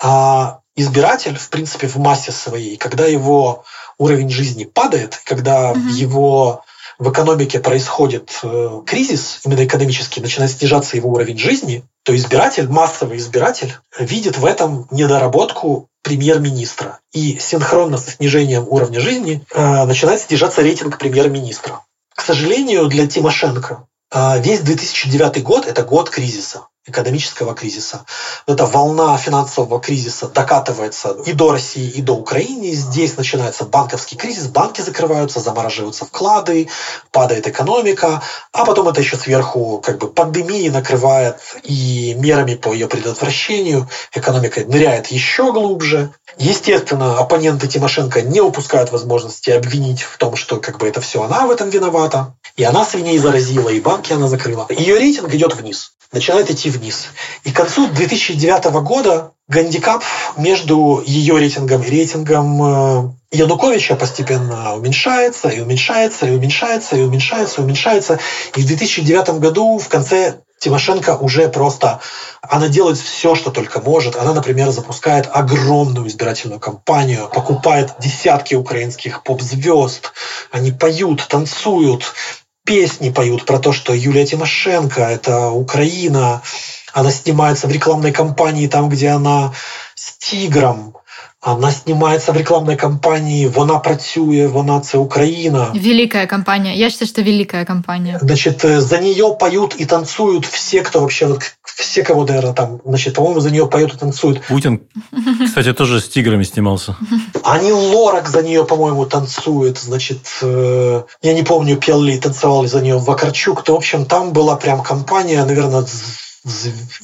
А избиратель, в принципе, в массе своей, когда его уровень жизни падает, когда mm-hmm. его в экономике происходит э, кризис, именно экономический, начинает снижаться его уровень жизни, то избиратель, массовый избиратель, видит в этом недоработку премьер-министра. И синхронно со снижением уровня жизни э, начинает снижаться рейтинг премьер-министра. К сожалению, для Тимошенко э, весь 2009 год – это год кризиса экономического кризиса. Эта волна финансового кризиса докатывается и до России, и до Украины. Здесь начинается банковский кризис, банки закрываются, замораживаются вклады, падает экономика, а потом это еще сверху как бы пандемии накрывает и мерами по ее предотвращению экономика ныряет еще глубже. Естественно, оппоненты Тимошенко не упускают возможности обвинить в том, что как бы это все она в этом виновата. И она свиней заразила, и банки она закрыла. Ее рейтинг идет вниз начинает идти вниз. И к концу 2009 года гандикап между ее рейтингом и рейтингом э, Януковича постепенно уменьшается, и уменьшается, и уменьшается, и уменьшается, и уменьшается. И в 2009 году в конце Тимошенко уже просто, она делает все, что только может. Она, например, запускает огромную избирательную кампанию, покупает десятки украинских поп-звезд. Они поют, танцуют, песни поют про то, что Юлия Тимошенко – это Украина, она снимается в рекламной кампании там, где она с тигром, она снимается в рекламной кампании «Вона працює, вона це Украина». Великая компания. Я считаю, что великая компания. Значит, э, за нее поют и танцуют все, кто вообще, вот, все, кого, наверное, там, значит, по-моему, за нее поют и танцуют. Путин, кстати, тоже с тиграми снимался. Они Лорак за нее, по-моему, танцует. Значит, э, я не помню, пел ли, танцевал ли за нее Вакарчук. То, в общем, там была прям компания, наверное,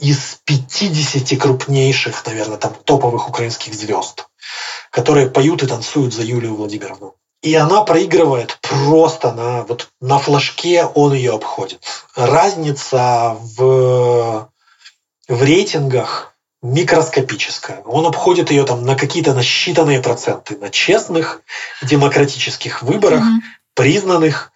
из 50 крупнейших, наверное, там топовых украинских звезд которые поют и танцуют за Юлию Владимировну. И она проигрывает просто на, вот, на флажке, он ее обходит. Разница в, в рейтингах микроскопическая. Он обходит ее там на какие-то насчитанные проценты, на честных демократических выборах, mm-hmm. признанных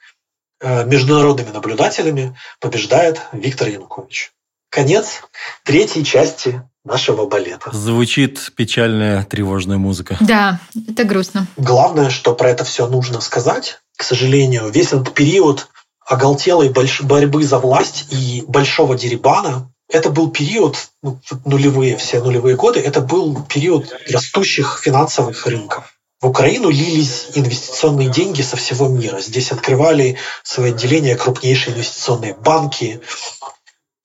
э, международными наблюдателями, побеждает Виктор Янукович. Конец третьей части нашего балета. Звучит печальная, тревожная музыка. Да, это грустно. Главное, что про это все нужно сказать. К сожалению, весь этот период оголтелой борьбы за власть и большого дерибана это был период, ну, нулевые, все нулевые годы, это был период растущих финансовых рынков. В Украину лились инвестиционные деньги со всего мира. Здесь открывали свои отделения крупнейшие инвестиционные банки,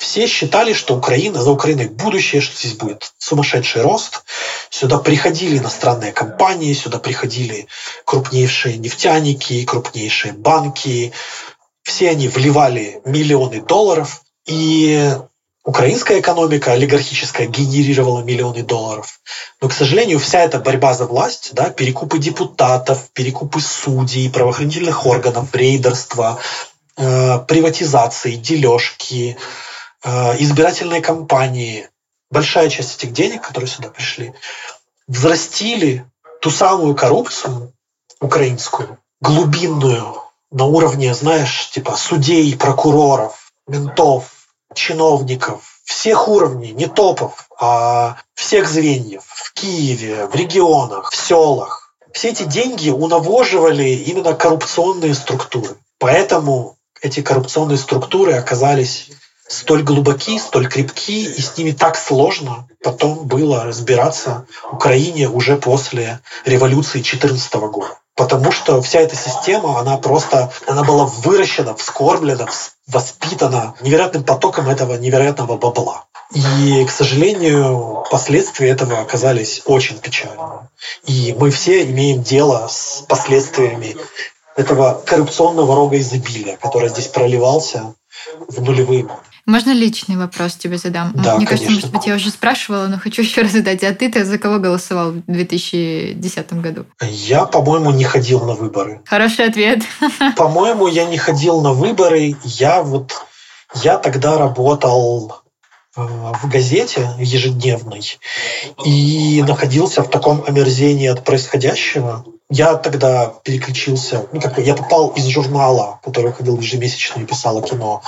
все считали, что Украина, за Украиной будущее, что здесь будет сумасшедший рост. Сюда приходили иностранные компании, сюда приходили крупнейшие нефтяники, крупнейшие банки. Все они вливали миллионы долларов. И украинская экономика олигархическая генерировала миллионы долларов. Но, к сожалению, вся эта борьба за власть, да, перекупы депутатов, перекупы судей, правоохранительных органов, рейдерство, э, приватизации, дележки, избирательные кампании, большая часть этих денег, которые сюда пришли, взрастили ту самую коррупцию украинскую, глубинную, на уровне, знаешь, типа судей, прокуроров, ментов, чиновников, всех уровней, не топов, а всех звеньев в Киеве, в регионах, в селах. Все эти деньги унавоживали именно коррупционные структуры. Поэтому эти коррупционные структуры оказались столь глубоки, столь крепки, и с ними так сложно потом было разбираться Украине уже после революции 2014 года. Потому что вся эта система, она просто, она была выращена, вскормлена, воспитана невероятным потоком этого невероятного бабла. И, к сожалению, последствия этого оказались очень печальными. И мы все имеем дело с последствиями этого коррупционного рога изобилия, который здесь проливался в нулевые годы. Можно личный вопрос тебе задам? Да, Мне конечно. кажется, может быть, я уже спрашивала, но хочу еще раз задать. А ты-то за кого голосовал в 2010 году? Я, по-моему, не ходил на выборы. Хороший ответ. По-моему, я не ходил на выборы. Я вот я тогда работал в газете ежедневной и находился в таком омерзении от происходящего, я тогда переключился, ну, как я попал из журнала, который ходил ежемесячно и писал о кино,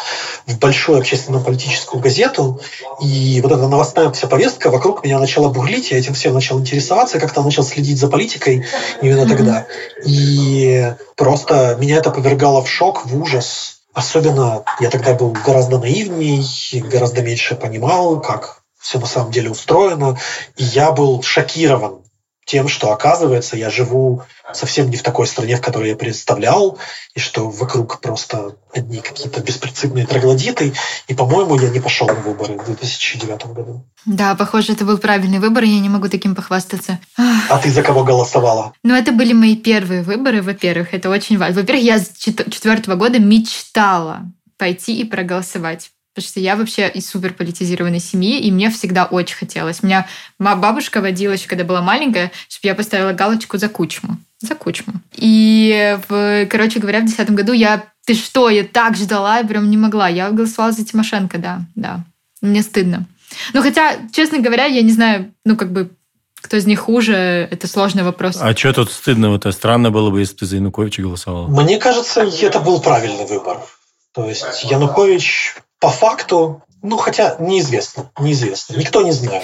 в большую общественно-политическую газету, и вот эта новостная вся повестка вокруг меня начала бурлить, я этим всем начал интересоваться, как-то начал следить за политикой именно тогда. И просто меня это повергало в шок, в ужас. Особенно я тогда был гораздо наивней, гораздо меньше понимал, как все на самом деле устроено. И я был шокирован тем, что оказывается, я живу совсем не в такой стране, в которой я представлял, и что вокруг просто одни какие-то беспрецедентные троглодиты. И, по-моему, я не пошел на выборы в 2009 году. Да, похоже, это был правильный выбор, и я не могу таким похвастаться. А ты за кого голосовала? Ну, это были мои первые выборы, во-первых, это очень важно. Во-первых, я с четвертого года мечтала пойти и проголосовать. Потому что я вообще из суперполитизированной семьи, и мне всегда очень хотелось. Меня моя бабушка водила еще, когда была маленькая, чтобы я поставила галочку за кучму. За кучму. И, в, короче говоря, в 2010 году я... Ты что? Я так ждала, я прям не могла. Я голосовала за Тимошенко, да, да. Мне стыдно. Ну, хотя, честно говоря, я не знаю, ну, как бы, кто из них хуже, это сложный вопрос. А что тут стыдного-то? Странно было бы, если бы ты за Януковича голосовала. Мне кажется, это был правильный выбор. То есть Янукович по факту, ну, хотя неизвестно, неизвестно. Никто не знает.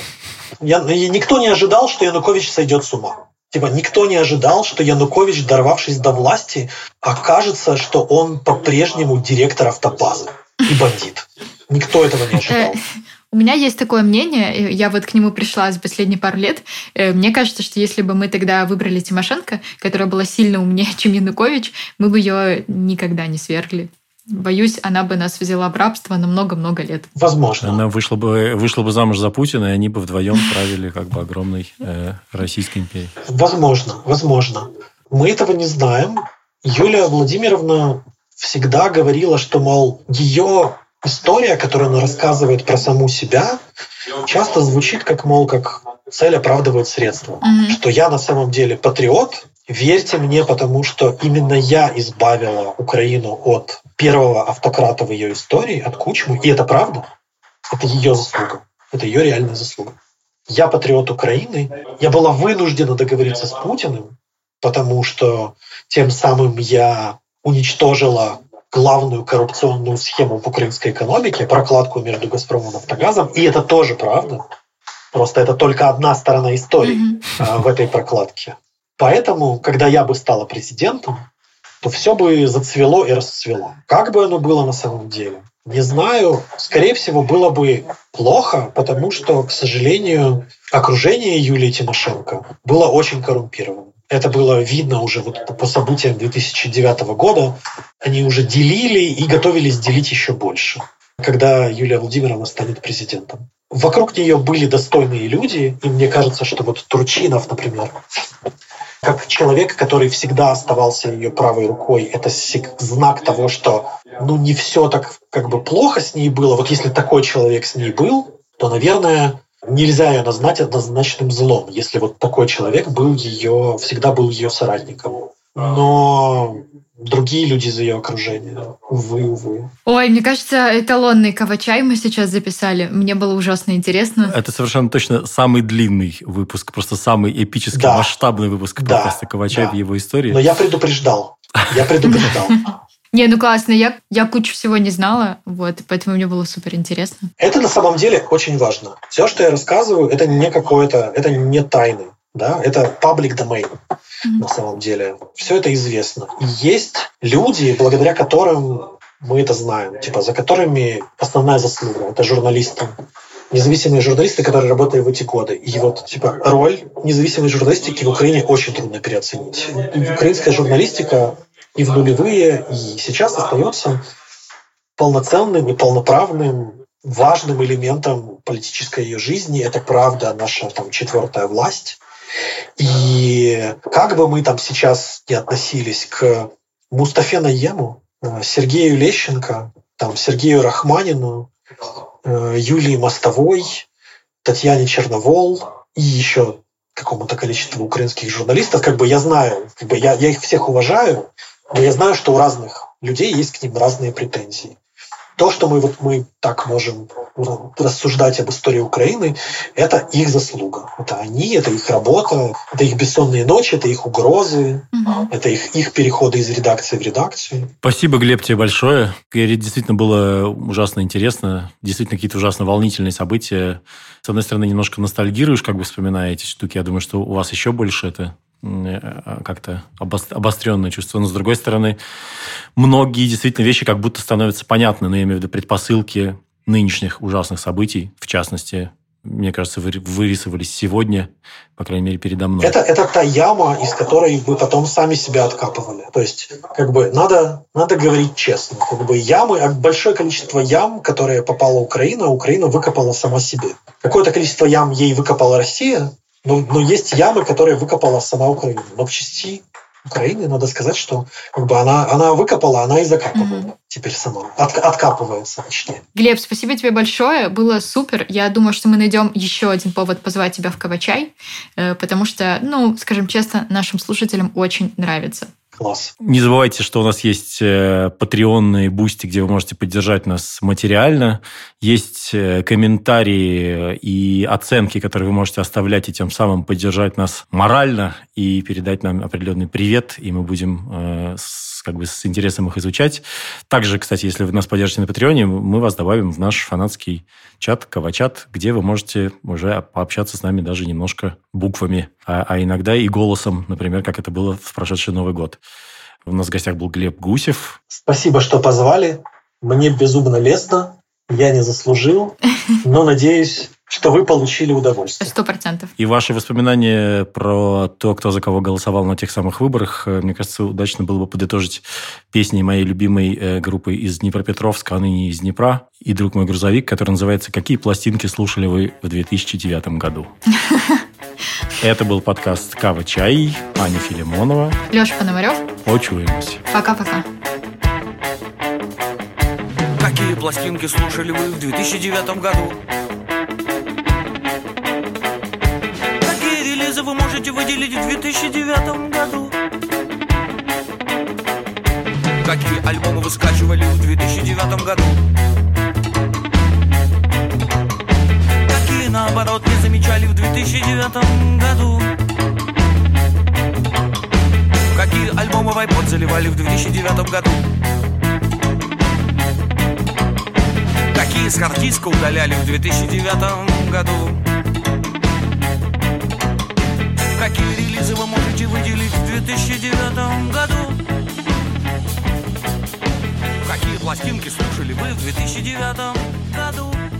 Я, никто не ожидал, что Янукович сойдет с ума. Типа, никто не ожидал, что Янукович, дорвавшись до власти, окажется, что он по-прежнему директор автопазы и бандит. Никто этого не ожидал. У меня есть такое мнение, я вот к нему пришла за последние пару лет. Э, мне кажется, что если бы мы тогда выбрали Тимошенко, которая была сильно умнее, чем Янукович, мы бы ее никогда не свергли. Боюсь, она бы нас взяла в рабство на много-много лет. Возможно. Она вышла бы, вышла бы замуж за Путина, и они бы вдвоем правили как бы огромной э, Российской империей. Возможно, возможно. Мы этого не знаем. Юлия Владимировна всегда говорила, что, мол, ее история, которую она рассказывает про саму себя, часто звучит как, мол, как цель оправдывает средства. Mm-hmm. Что я на самом деле патриот, верьте мне, потому что именно я избавила Украину от первого автократа в ее истории, от Кучмы, и это правда, это ее заслуга, это ее реальная заслуга. Я патриот Украины, я была вынуждена договориться с Путиным, потому что тем самым я уничтожила главную коррупционную схему в украинской экономике, прокладку между «Газпромом» и «Нафтогазом», и это тоже правда. Просто это только одна сторона истории mm-hmm. в этой прокладке. Поэтому, когда я бы стала президентом, то все бы зацвело и расцвело. Как бы оно было на самом деле? Не знаю. Скорее всего, было бы плохо, потому что, к сожалению, окружение Юлии Тимошенко было очень коррумпированным. Это было видно уже вот по событиям 2009 года. Они уже делили и готовились делить еще больше, когда Юлия Владимировна станет президентом. Вокруг нее были достойные люди, и мне кажется, что вот Турчинов, например, как человек, который всегда оставался ее правой рукой, это знак того, что ну не все так как бы плохо с ней было. Вот если такой человек с ней был, то, наверное, нельзя ее назвать однозначным злом, если вот такой человек был ее, всегда был ее соратником. Но другие люди из ее окружения. Увы, увы. Ой, мне кажется, эталонный Кавачай мы сейчас записали. Мне было ужасно интересно. Это совершенно точно самый длинный выпуск, просто самый эпический, да. масштабный выпуск да. подкаста Кавачай да. в его истории. Но я предупреждал. Я предупреждал. Не, ну классно, я, я кучу всего не знала, вот, поэтому мне было супер интересно. Это на самом деле очень важно. Все, что я рассказываю, это не какое-то, это не тайны, да, это public domain на самом деле. Все это известно. И есть люди, благодаря которым мы это знаем, типа, за которыми основная заслуга – это журналисты. Независимые журналисты, которые работали в эти годы. И вот, типа, роль независимой журналистики в Украине очень трудно переоценить. И украинская журналистика и в нулевые, и сейчас остается полноценным и полноправным важным элементом политической ее жизни. Это правда наша там четвертая власть. И как бы мы там сейчас не относились к Мустафе Наему, э, Сергею Лещенко, там, Сергею Рахманину, э, Юлии Мостовой, Татьяне Черновол и еще какому-то количеству украинских журналистов, как бы я знаю, как бы я, я их всех уважаю, но я знаю, что у разных людей есть к ним разные претензии. То, что мы вот мы так можем ну, рассуждать об истории Украины, это их заслуга. Это они, это их работа, это их бессонные ночи, это их угрозы, угу. это их, их переходы из редакции в редакцию. Спасибо, Глеб, тебе большое. Действительно было ужасно интересно. Действительно какие-то ужасно волнительные события. С одной стороны, немножко ностальгируешь, как бы вспоминая эти штуки. Я думаю, что у вас еще больше это как-то обостренное чувство. Но, с другой стороны, многие действительно вещи как будто становятся понятны, но я имею в виду предпосылки нынешних ужасных событий, в частности, мне кажется, вырисовались сегодня, по крайней мере, передо мной. Это, это та яма, из которой вы потом сами себя откапывали. То есть, как бы, надо, надо говорить честно. Как бы ямы, а большое количество ям, которые попала Украина, Украина выкопала сама себе. Какое-то количество ям ей выкопала Россия, но, но есть ямы, которые выкопала сама Украина. Но в части Украины надо сказать, что как бы она, она выкопала, она и закапывает. Угу. Теперь сама. От, откапывается, точнее. Глеб, спасибо тебе большое. Было супер. Я думаю, что мы найдем еще один повод позвать тебя в Кавачай, э, потому что, ну, скажем честно, нашим слушателям очень нравится. Класс. Не забывайте, что у нас есть Patreon и Boosty, где вы можете поддержать нас материально. Есть э, комментарии и оценки, которые вы можете оставлять и тем самым поддержать нас морально и передать нам определенный привет, и мы будем э, с, как бы с интересом их изучать. Также, кстати, если вы нас поддержите на Патреоне, мы вас добавим в наш фанатский чат, Кавачат, где вы можете уже пообщаться с нами даже немножко буквами, а, а иногда и голосом, например, как это было в прошедший Новый год. У нас в гостях был Глеб Гусев. Спасибо, что позвали. Мне безумно лестно. Я не заслужил, но надеюсь, что вы получили удовольствие. Сто процентов. И ваши воспоминания про то, кто за кого голосовал на тех самых выборах, э, мне кажется, удачно было бы подытожить песни моей любимой э, группы из Днепропетровска, а ныне из Днепра, и «Друг мой грузовик», который называется «Какие пластинки слушали вы в 2009 году?» Это был подкаст «Кава Чай», Аня Филимонова. Леша Пономарев. Почуемся. Пока-пока. Какие пластинки слушали вы в 2009 году? Выделить в 2009 году? Какие альбомы вы скачивали в 2009 году? Какие, наоборот, не замечали в 2009 году? Какие альбомы в iPod заливали в 2009 году? Какие с хардиска удаляли в 2009 году? Какие релизы вы можете выделить в 2009 году? Какие пластинки слушали вы в 2009 году?